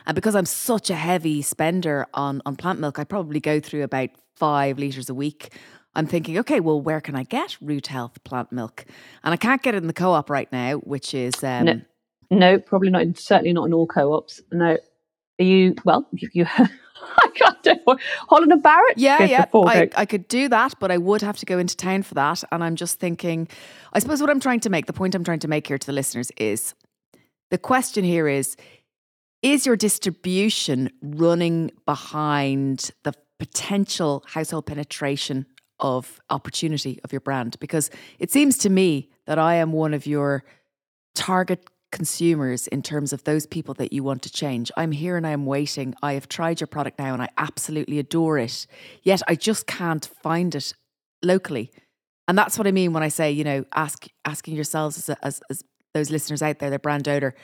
And because I'm such a heavy spender on, on plant milk, I probably go through about five litres a week. I'm thinking, okay, well, where can I get Rude Health plant milk? And I can't get it in the co op right now, which is. Um, no, no, probably not. Certainly not in all co ops. No, are you well? You, you I can't do Holland and Barrett. Yeah, yeah. I, I could do that, but I would have to go into town for that. And I'm just thinking, I suppose what I'm trying to make, the point I'm trying to make here to the listeners is the question here is is your distribution running behind the potential household penetration of opportunity of your brand? Because it seems to me that I am one of your target consumers in terms of those people that you want to change. I'm here and I am waiting. I have tried your product now and I absolutely adore it. Yet I just can't find it locally. And that's what I mean when I say, you know, ask asking yourselves as, as, as those listeners out there, their brand owner,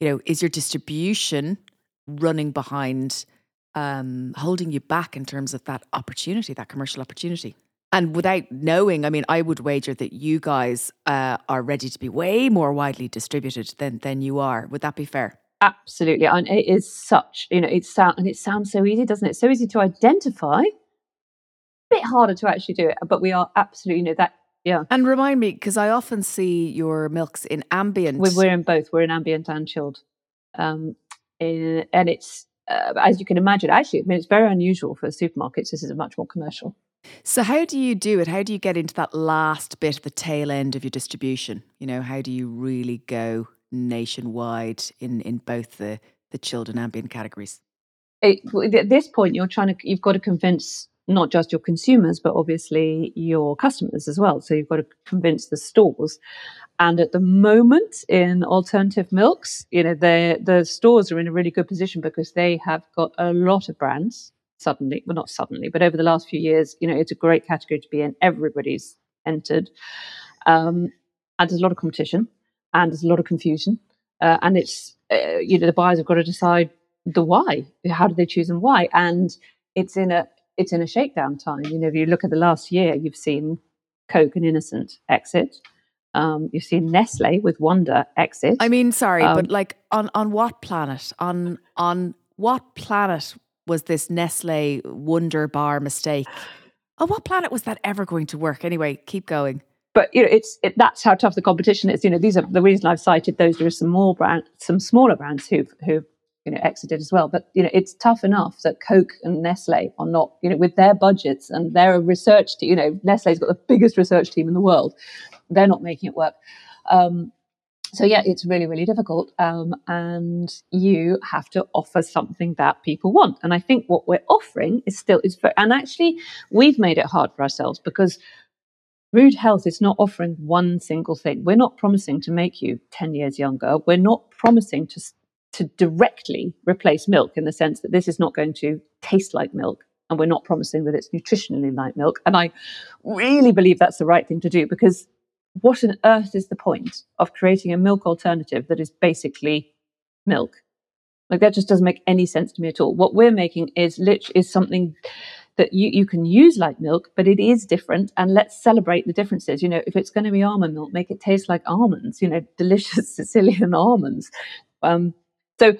you know, is your distribution running behind um, holding you back in terms of that opportunity, that commercial opportunity? And without knowing, I mean, I would wager that you guys uh, are ready to be way more widely distributed than than you are. Would that be fair? Absolutely, and it is such you know it sound and it sounds so easy, doesn't it? So easy to identify, bit harder to actually do it, but we are absolutely you know that yeah. And remind me because I often see your milks in ambient. We're, we're in both. We're in ambient and chilled, um, in, and it's uh, as you can imagine. Actually, I mean, it's very unusual for supermarkets. This is a much more commercial. So, how do you do it? How do you get into that last bit, of the tail end of your distribution? You know, how do you really go nationwide in, in both the, the chilled and ambient categories? It, at this point, you're trying to, you've got to convince not just your consumers, but obviously your customers as well. So, you've got to convince the stores. And at the moment in alternative milks, you know, the the stores are in a really good position because they have got a lot of brands suddenly, well, not suddenly, but over the last few years, you know, it's a great category to be in. Everybody's entered. Um, and there's a lot of competition and there's a lot of confusion. Uh, and it's, uh, you know, the buyers have got to decide the why. How do they choose and why? And it's in a, it's in a shakedown time. You know, if you look at the last year, you've seen Coke and Innocent exit. Um, you've seen Nestle with Wunda exit. I mean, sorry, um, but like on on what planet? On on what planet was this Nestle Wunda Bar mistake. Oh, what planet was that ever going to work? Anyway, keep going. But you know, it's it, that's how tough the competition is. You know, these are the reason I've cited those. There are some more brand, some smaller brands who've who've you know exited as well. But you know, it's tough enough that Coke and Nestle are not you know with their budgets and their research. Team, you know, Nestle's got the biggest research team in the world. They're not making it work. Um, so yeah, it's really, really difficult. Um, and you have to offer something that people want. And I think what we're offering is still is for, and actually we've made it hard for ourselves because Rude Health is not offering one single thing. We're not promising to make you 10 years younger. We're not promising to, to directly replace milk in the sense that this is not going to taste like milk. and we're not promising that it's nutritionally like milk. And I really believe that's the right thing to do because what on earth is the point of creating a milk alternative that is basically milk? Like that just doesn't make any sense to me at all. What we're making is lit is something that you, you can use like milk, but it is different. And let's celebrate the differences. You know, if it's going to be almond milk, make it taste like almonds, you know, delicious Sicilian almonds. Um, so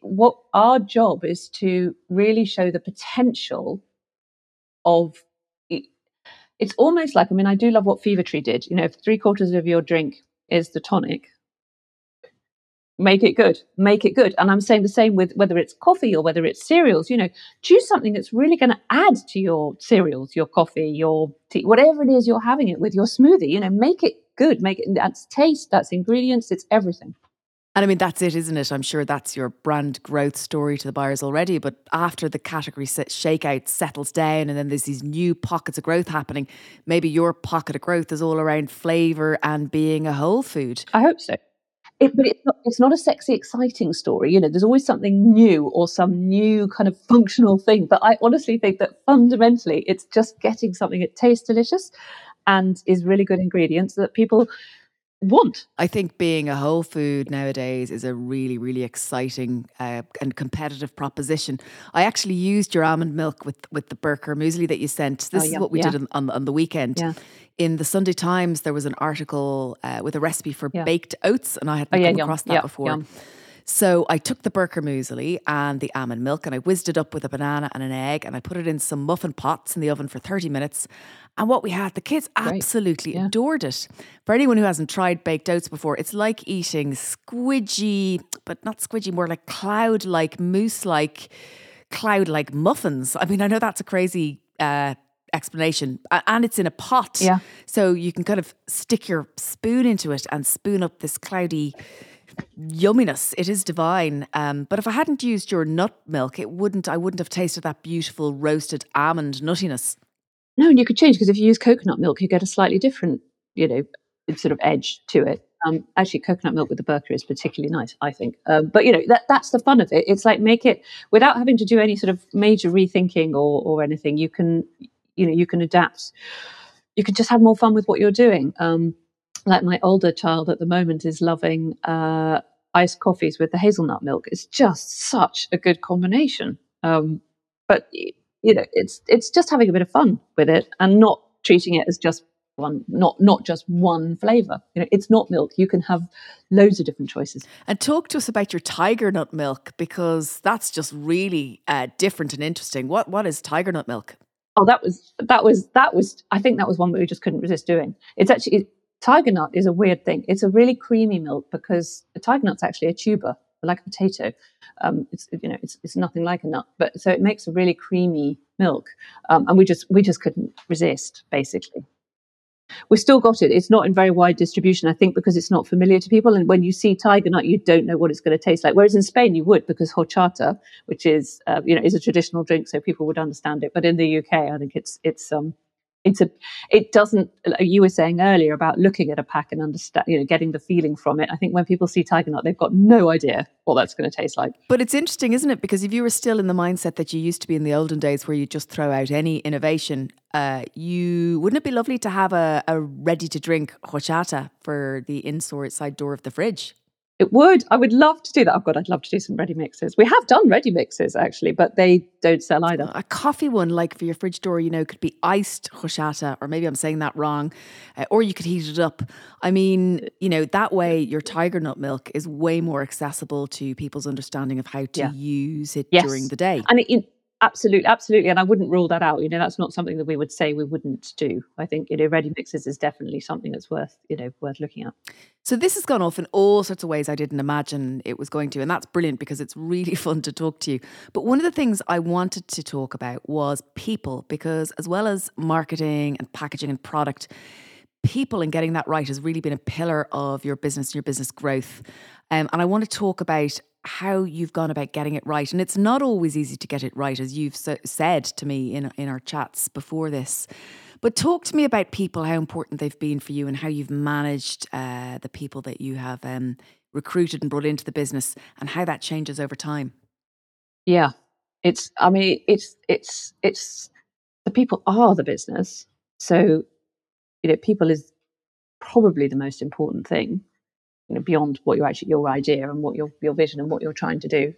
what our job is to really show the potential of it's almost like i mean i do love what Fever-Tree did. You know if three quarters of your drink is the tonic make it good make it good. And i'm saying the same with whether it's coffee or whether it's cereals you know choose something that's really going to add to your cereals your coffee your tea whatever it is you're having it with your smoothie you know make it good make it that's taste that's ingredients it's everything and I mean, that's it, isn't it? I'm sure that's your brand growth story to the buyers already. But after the category shakeout settles down and then there's these new pockets of growth happening, maybe your pocket of growth is all around flavour and being a whole food. I hope so. It, but it's not, it's not a sexy, exciting story. You know, there's always something new or some new kind of functional thing. But I honestly think that fundamentally, it's just getting something that tastes delicious and is really good ingredients that people want. I think being a whole food nowadays is a really, really exciting uh, and competitive proposition. I actually used your almond milk with with the Bircher muesli that you sent. This oh, yeah, is what we yeah. did on, on the weekend. Yeah. In the Sunday Times, there was an article uh, with a recipe for baked oats, and I hadn't oh, come across that before. So I took the Bircher muesli and the almond milk and I whizzed it up with a banana and an egg and I put it in some muffin pots in the oven for 30 minutes. And what we had, the kids absolutely yeah. adored it. For anyone who hasn't tried baked oats before, it's like eating squidgy, but not squidgy, more like cloud like, mousse like, cloud like muffins. I mean, I know that's a crazy uh, explanation and it's in a pot yeah so you can kind of stick your spoon into it and spoon up this cloudy yumminess. It is divine. Um, but if I hadn't used your nut milk, it wouldn't. I wouldn't have tasted that beautiful roasted almond nuttiness. No, and you could change because if you use coconut milk, you get a slightly different, you know, sort of edge to it. Um, actually, coconut milk with the Bircher is particularly nice, I think. Um, but you know, that that's the fun of it. It's like make it without having to do any sort of major rethinking or or anything. You can, you know, you can adapt. You can just have more fun with what you're doing. Um, like my older child at the moment is loving uh, iced coffees with the hazelnut milk. It's just such a good combination. Um, but you know, it's it's just having a bit of fun with it and not treating it as just one, not not just one flavor. You know, it's not milk. You can have loads of different choices. And talk to us about your tiger nut milk because that's just really uh, different and interesting. What what is tiger nut milk? Oh, that was that was that was. I think that was one we just couldn't resist doing. It's actually tiger nut is a weird thing. It's a really creamy milk because a tiger nut's actually a tuber, like a potato. Um, it's you know it's it's nothing like a nut, but so it makes a really creamy milk, um, and we just we just couldn't resist basically. We've still got it. It's not in very wide distribution, I think, because it's not familiar to people. And when you see tiger nut, you don't know what it's going to taste like. Whereas in Spain, you would, because horchata, which is uh, you know is a traditional drink, so people would understand it. But in the UK, I think it's it's um it's a it doesn't like you were saying earlier about looking at a pack and understand you know getting the feeling from it. I think when people see tiger nut they've got no idea what that's going to taste like. But it's interesting isn't it? Because if you were still in the mindset that you used to be in the olden days where you just throw out any innovation uh, you wouldn't it be lovely to have a, a ready to drink horchata for the inside door of the fridge it would. I would love to do that. Oh God, I'd love to do some ready mixes. We have done ready mixes actually, but they don't sell either. A coffee one, like for your fridge door, you know, could be iced horchata, or maybe I'm saying that wrong, uh, or you could heat it up. I mean, you know, that way your tiger nut milk is way more accessible to people's understanding of how to yeah. use it yes. during the day. And it, Absolutely, absolutely, and I wouldn't rule that out. You know, that's not something that we would say we wouldn't do. I think you know, ready mixes is definitely something that's worth you know worth looking at. So this has gone off in all sorts of ways I didn't imagine it was going to, and that's brilliant because it's really fun to talk to you. But one of the things I wanted to talk about was people, because as well as marketing and packaging and product, people and getting that right has really been a pillar of your business and your business growth. Um, and I want to talk about how you've gone about getting it right. And it's not always easy to get it right, as you've so, said to me in, in our chats before this. But talk to me about people, how important they've been for you, and how you've managed uh, the people that you have um, recruited and brought into the business, and how that changes over time. Yeah. it's I mean it's it's it's the people are the business. So you know, people is probably the most important thing. You know, beyond what your actually your idea and what your your vision and what you're trying to do,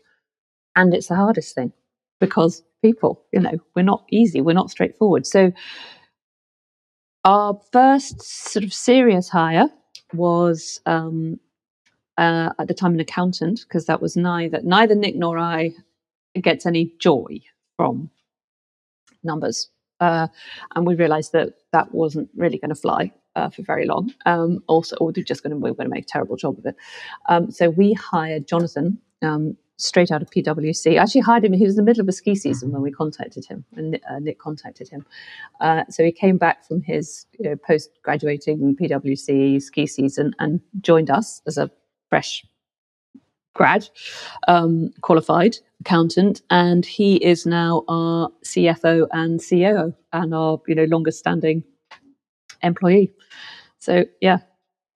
and it's the hardest thing because people, you know, we're not easy, we're not straightforward. So our first sort of serious hire was um, uh, at the time an accountant because that was neither neither Nick nor I gets any joy from numbers, uh, and we realised that that wasn't really going to fly uh, for very long. Um, also, or we're just going to we are going to make a terrible job of it. Um, so we hired Jonathan. Um, straight out of PwC. Actually hired him. He was in the middle of a ski season when we contacted him, and uh, Nick contacted him. Uh, so he came back from his you know, post graduating PwC ski season and joined us as a fresh grad, um, qualified accountant, and he is now our CFO and CEO and our you know longest standing employee. So yeah,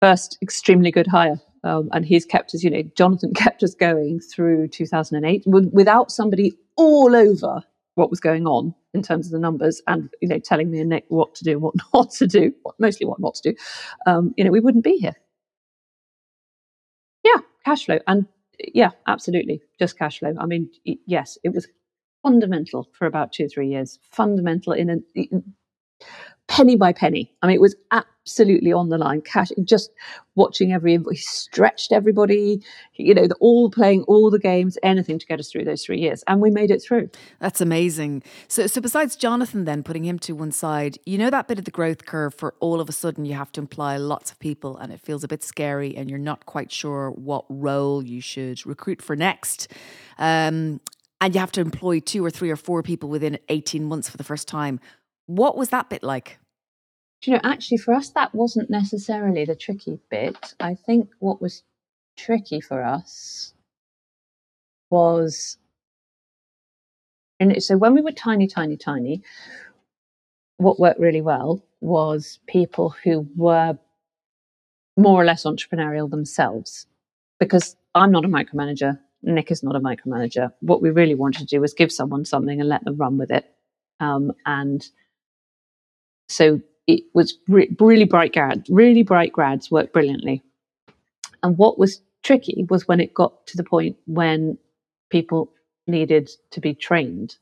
first extremely good hire. Um, and he's kept us, you know, Jonathan kept us going through 2008 without somebody all over what was going on in terms of the numbers and, you know, telling me and Nick what to do, and what not to do, mostly what not to do. Um, you know, we wouldn't be here. Yeah, cash flow. And yeah, absolutely. Just cash flow. I mean, yes, it was fundamental for about two, three years, fundamental in a penny by penny. I mean, it was absolutely on the line. Cash, just watching every invoice, he stretched everybody, you know, all playing all the games, anything to get us through those three years. And we made it through. That's amazing. So, so besides Jonathan, then putting him to one side, you know, that bit of the growth curve for all of a sudden you have to employ lots of people and it feels a bit scary and you're not quite sure what role you should recruit for next. Um, and you have to employ two or three or four people within 18 months for the first time. What was that bit like? You know, actually, for us, that wasn't necessarily the tricky bit. I think what was tricky for us was, and so when we were tiny, tiny, tiny, what worked really well was people who were more or less entrepreneurial themselves. Because I'm not a micromanager, Nick is not a micromanager. What we really wanted to do was give someone something and let them run with it. Um, and so it was re- really bright grads, really bright grads worked brilliantly. And what was tricky was when it got to the point when people needed to be trained,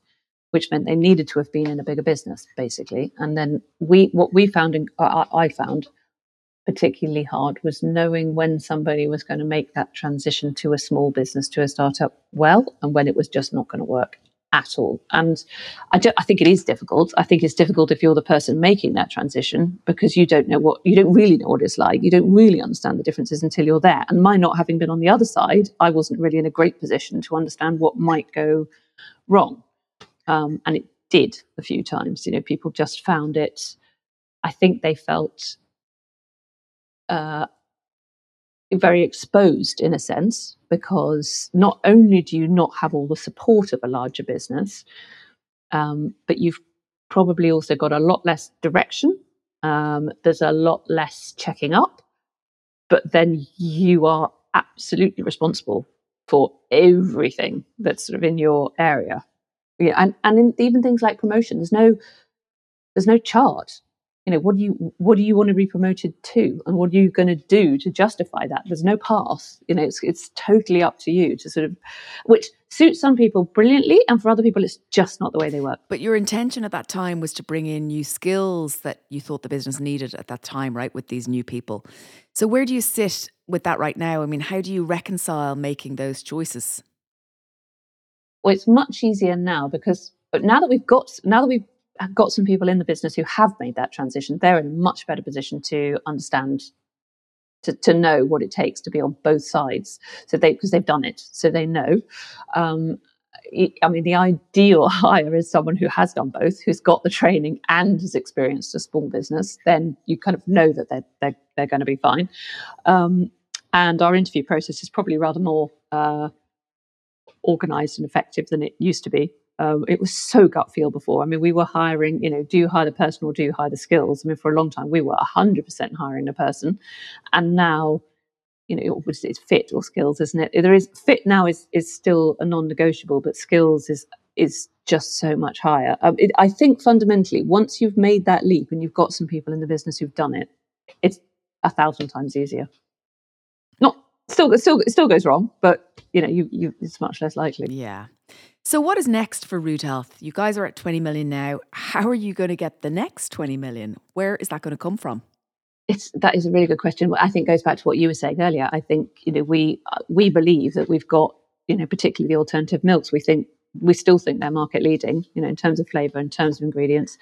which meant they needed to have been in a bigger business, basically. And then we, what we found, in, uh, I found particularly hard was knowing when somebody was going to make that transition to a small business, to a startup well, and when it was just not going to work at all. And I, I, think it is difficult. I think it's difficult if you're the person making that transition because you don't know what, you don't really know what it's like. You don't really understand the differences until you're there. And my not having been on the other side, I wasn't really in a great position to understand what might go wrong. Um, and it did a few times. You know, people just found it, I think they felt uh, very exposed in a sense because not only do you not have all the support of a larger business, um, but you've probably also got a lot less direction. Um, there's a lot less checking up, but then you are absolutely responsible for everything that's sort of in your area. Yeah, and and in, even things like promotion, there's no there's no chart you know what do you what do you want to be promoted to? And what are you going to do to justify that? There's no path. You know it's it's totally up to you to sort of which suits some people brilliantly and for other people it's just not the way they work. But your intention at that time was to bring in new skills that you thought the business needed at that time right with these new people. So where do you sit with that right now? I mean how do you reconcile making those choices? Well it's much easier now because but now that we've got now that we've got some people in the business who have made that transition, they're in a much better position to understand, to, to know what it takes to be on both sides. So they, because they've done it, so they know. Um, I mean, the ideal hire is someone who has done both, who's got the training and has experienced a small business. Then you kind of know that they're they're, they're going to be fine. Um, and our interview process is probably rather more uh, organized and effective than it used to be. Um, it was so gut feel before. I mean, we were hiring, you know, do you hire the person or do you hire the skills? I mean, for a long time, we were 100% hiring a person. And now, you know, it's fit or skills, isn't it? There is fit now is, is still a non negotiable, but skills is is just so much higher. Um, it, I think fundamentally, once you've made that leap and you've got some people in the business who've done it, it's a thousand times easier. Not still, still, still goes wrong, but you know, you, you, it's much less likely. Yeah. So, what is next for Rude Health? You guys are at 20 million now. How are you going to get the next 20 million? Where is that going to come from? It's that is a really good question. I think goes back to what you were saying earlier. I think you know we we believe that we've got you know particularly the alternative milks. We think we still think they're market leading, you know, in terms of flavour, in terms of ingredients,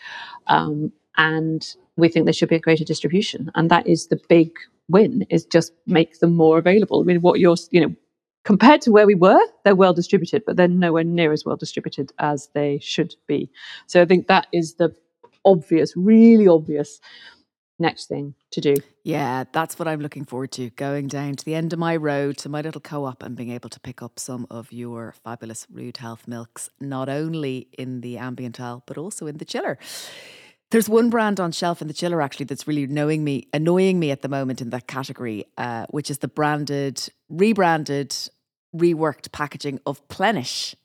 um, and we think there should be a greater distribution, and that is the big win. Is just make them more available. I mean, what you're you know compared to where we were, they're well distributed, but they're nowhere near as well distributed as they should be. So I think that is the obvious, really obvious next thing to do. Yeah, that's what I'm looking forward to going down to the end of my road to my little co op and being able to pick up some of your fabulous Rude Health milks, not only in the ambient aisle, but also in the chiller. There's one brand on shelf in the chiller actually that's really annoying me, annoying me at the moment in that category, uh, which is the branded, rebranded, reworked packaging of Plenish.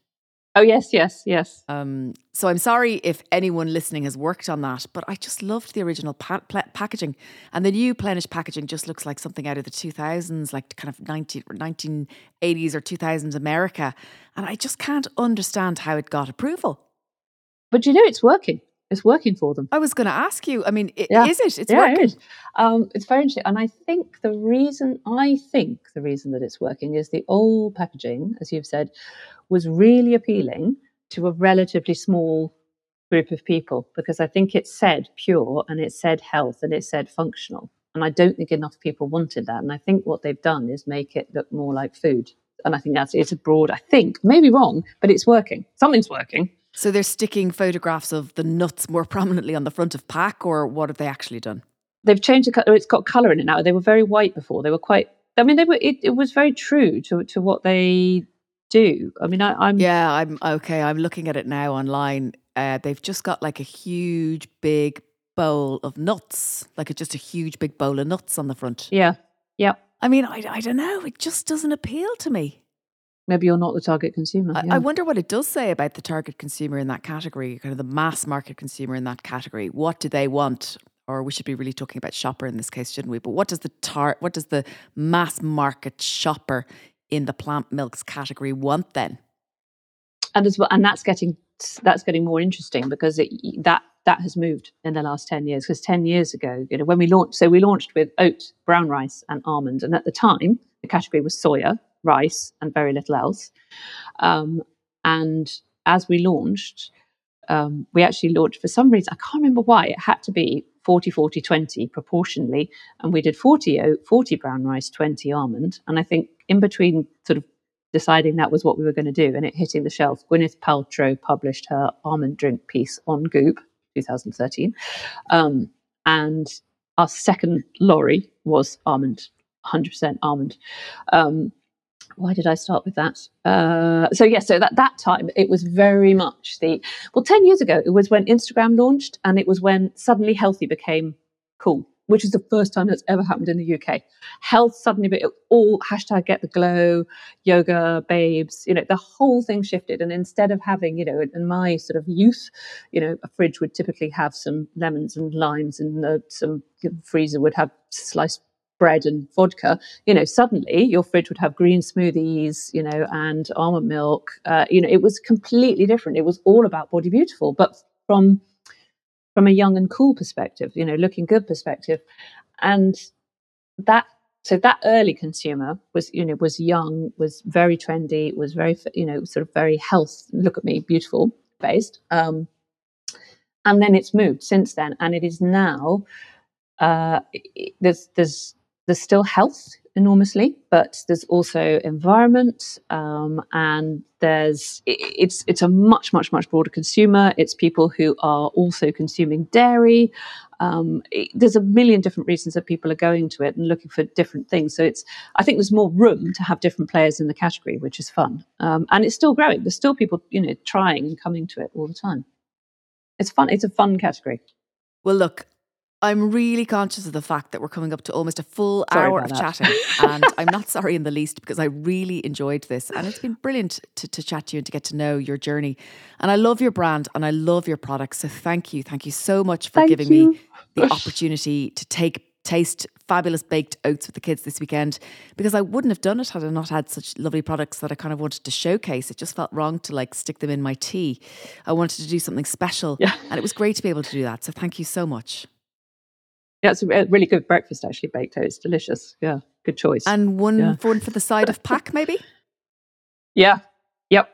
Oh yes, yes, yes. Um, so I'm sorry if anyone listening has worked on that, but I just loved the original pa- pl- packaging, and the new Plenish packaging just looks like something out of the 2000s, like kind of 19, 1980s or 2000s America, and I just can't understand how it got approval. But you know, it's working. It's working for them. I was going to ask you. I mean, it, yeah. is it? It's yeah, working. It is. Um, it's very interesting, and I think the reason I think the reason that it's working is the old packaging, as you've said, was really appealing to a relatively small group of people because I think it said pure and it said health and it said functional. And I don't think enough people wanted that. And I think what they've done is make it look more like food. And I think that's it's a broad, I think, maybe wrong, but it's working. Something's working. So they're sticking photographs of the nuts more prominently on the front of pack, or what have they actually done? They've changed the color. It's got color in it now. They were very white before. They were quite. I mean, they were. It, it was very true to to what they do. I mean, I, am Yeah, I'm okay. I'm looking at it now online. Uh, they've just got like a huge, big bowl of nuts, like a, just a huge, big bowl of nuts on the front. Yeah, yeah. I mean, I, I don't know. It just doesn't appeal to me. Maybe you're not the target consumer. I, I wonder what it does say about the target consumer in that category, kind of the mass market consumer in that category. What do they want? Or we should be really talking about shopper in this case, shouldn't we? But what does the tar- what does the mass market shopper in the plant milks category want then? And as well, and that's getting that's getting more interesting because it, that that has moved in the last 10 years because 10 years ago you know when we launched so we launched with oat brown rice and almond and at the time the category was soya rice and very little else um, and as we launched um, we actually launched for some reason i can't remember why it had to be 40 40 20 proportionally and we did 40 oat 40 brown rice 20 almond and i think in between sort of deciding that was what we were going to do and it hitting the shelf, Gwyneth Paltrow published her almond drink piece on Goop, 2013. Um, and our second lorry was almond, 100% almond. Um, why did I start with that? Uh, so yes, so that that time it was very much the well, ten years ago it was when Instagram launched, and it was when suddenly healthy became cool which is the first time that's ever happened in the UK. Health suddenly, but all hashtag get the glow, yoga babes, you know, the whole thing shifted. And instead of having, you know, in my sort of youth, you know, a fridge would typically have some lemons and limes, and uh, some freezer would have sliced bread and vodka. You know, suddenly your fridge would have green smoothies, you know, and almond milk. Uh, you know, it was completely different. It was all about body beautiful, but from from a young and cool perspective, you know, looking good perspective. And that so that early consumer was you know was young was very trendy was very you know sort of very health look at me beautiful based um, and then it's moved since then and it is now uh, there's there's there's still health enormously, but there's also environment, um, and there's it's it's a much much much broader consumer. It's people who are also consuming dairy. Um, it, there's a million different reasons that people are going to it and looking for different things. So it's I think there's more room to have different players in the category, which is fun, um, and it's still growing. There's still people you know trying and coming to it all the time. It's fun. It's a fun category. Well, look, I'm really conscious of the fact that we're coming up to almost a full sorry hour of that. chatting. and I'm not sorry in the least because I really enjoyed this. And it's been brilliant to, to chat to you and to get to know your journey. And I love your brand and I love your products. So thank you. Thank you so much for thank giving you. me the opportunity to take taste fabulous baked oats with the kids this weekend because I wouldn't have done it had I not had such lovely products that I kind of wanted to showcase. It just felt wrong to like stick them in my tea. I wanted to do something special. Yeah. And it was great to be able to do that. So thank you so much. Yeah, it's a really good breakfast actually. Baked toast, delicious. Yeah, good choice. And one yeah. for for the side of pack, maybe. Yeah. Yep.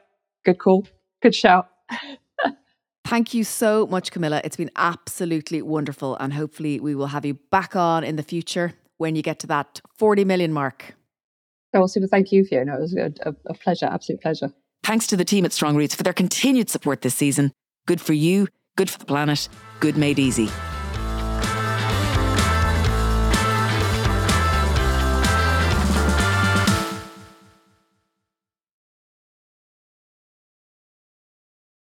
Good call. Good shout. Thank you so much, Camilla. It's been absolutely wonderful, and hopefully we will have you back on in the future when you get to that forty million mark. Oh, super! Thank you, Fiona. It was a, a, a pleasure, absolute pleasure. Thanks to the team at Strong Roots for their continued support this season. Good for you, good for the planet, good made easy.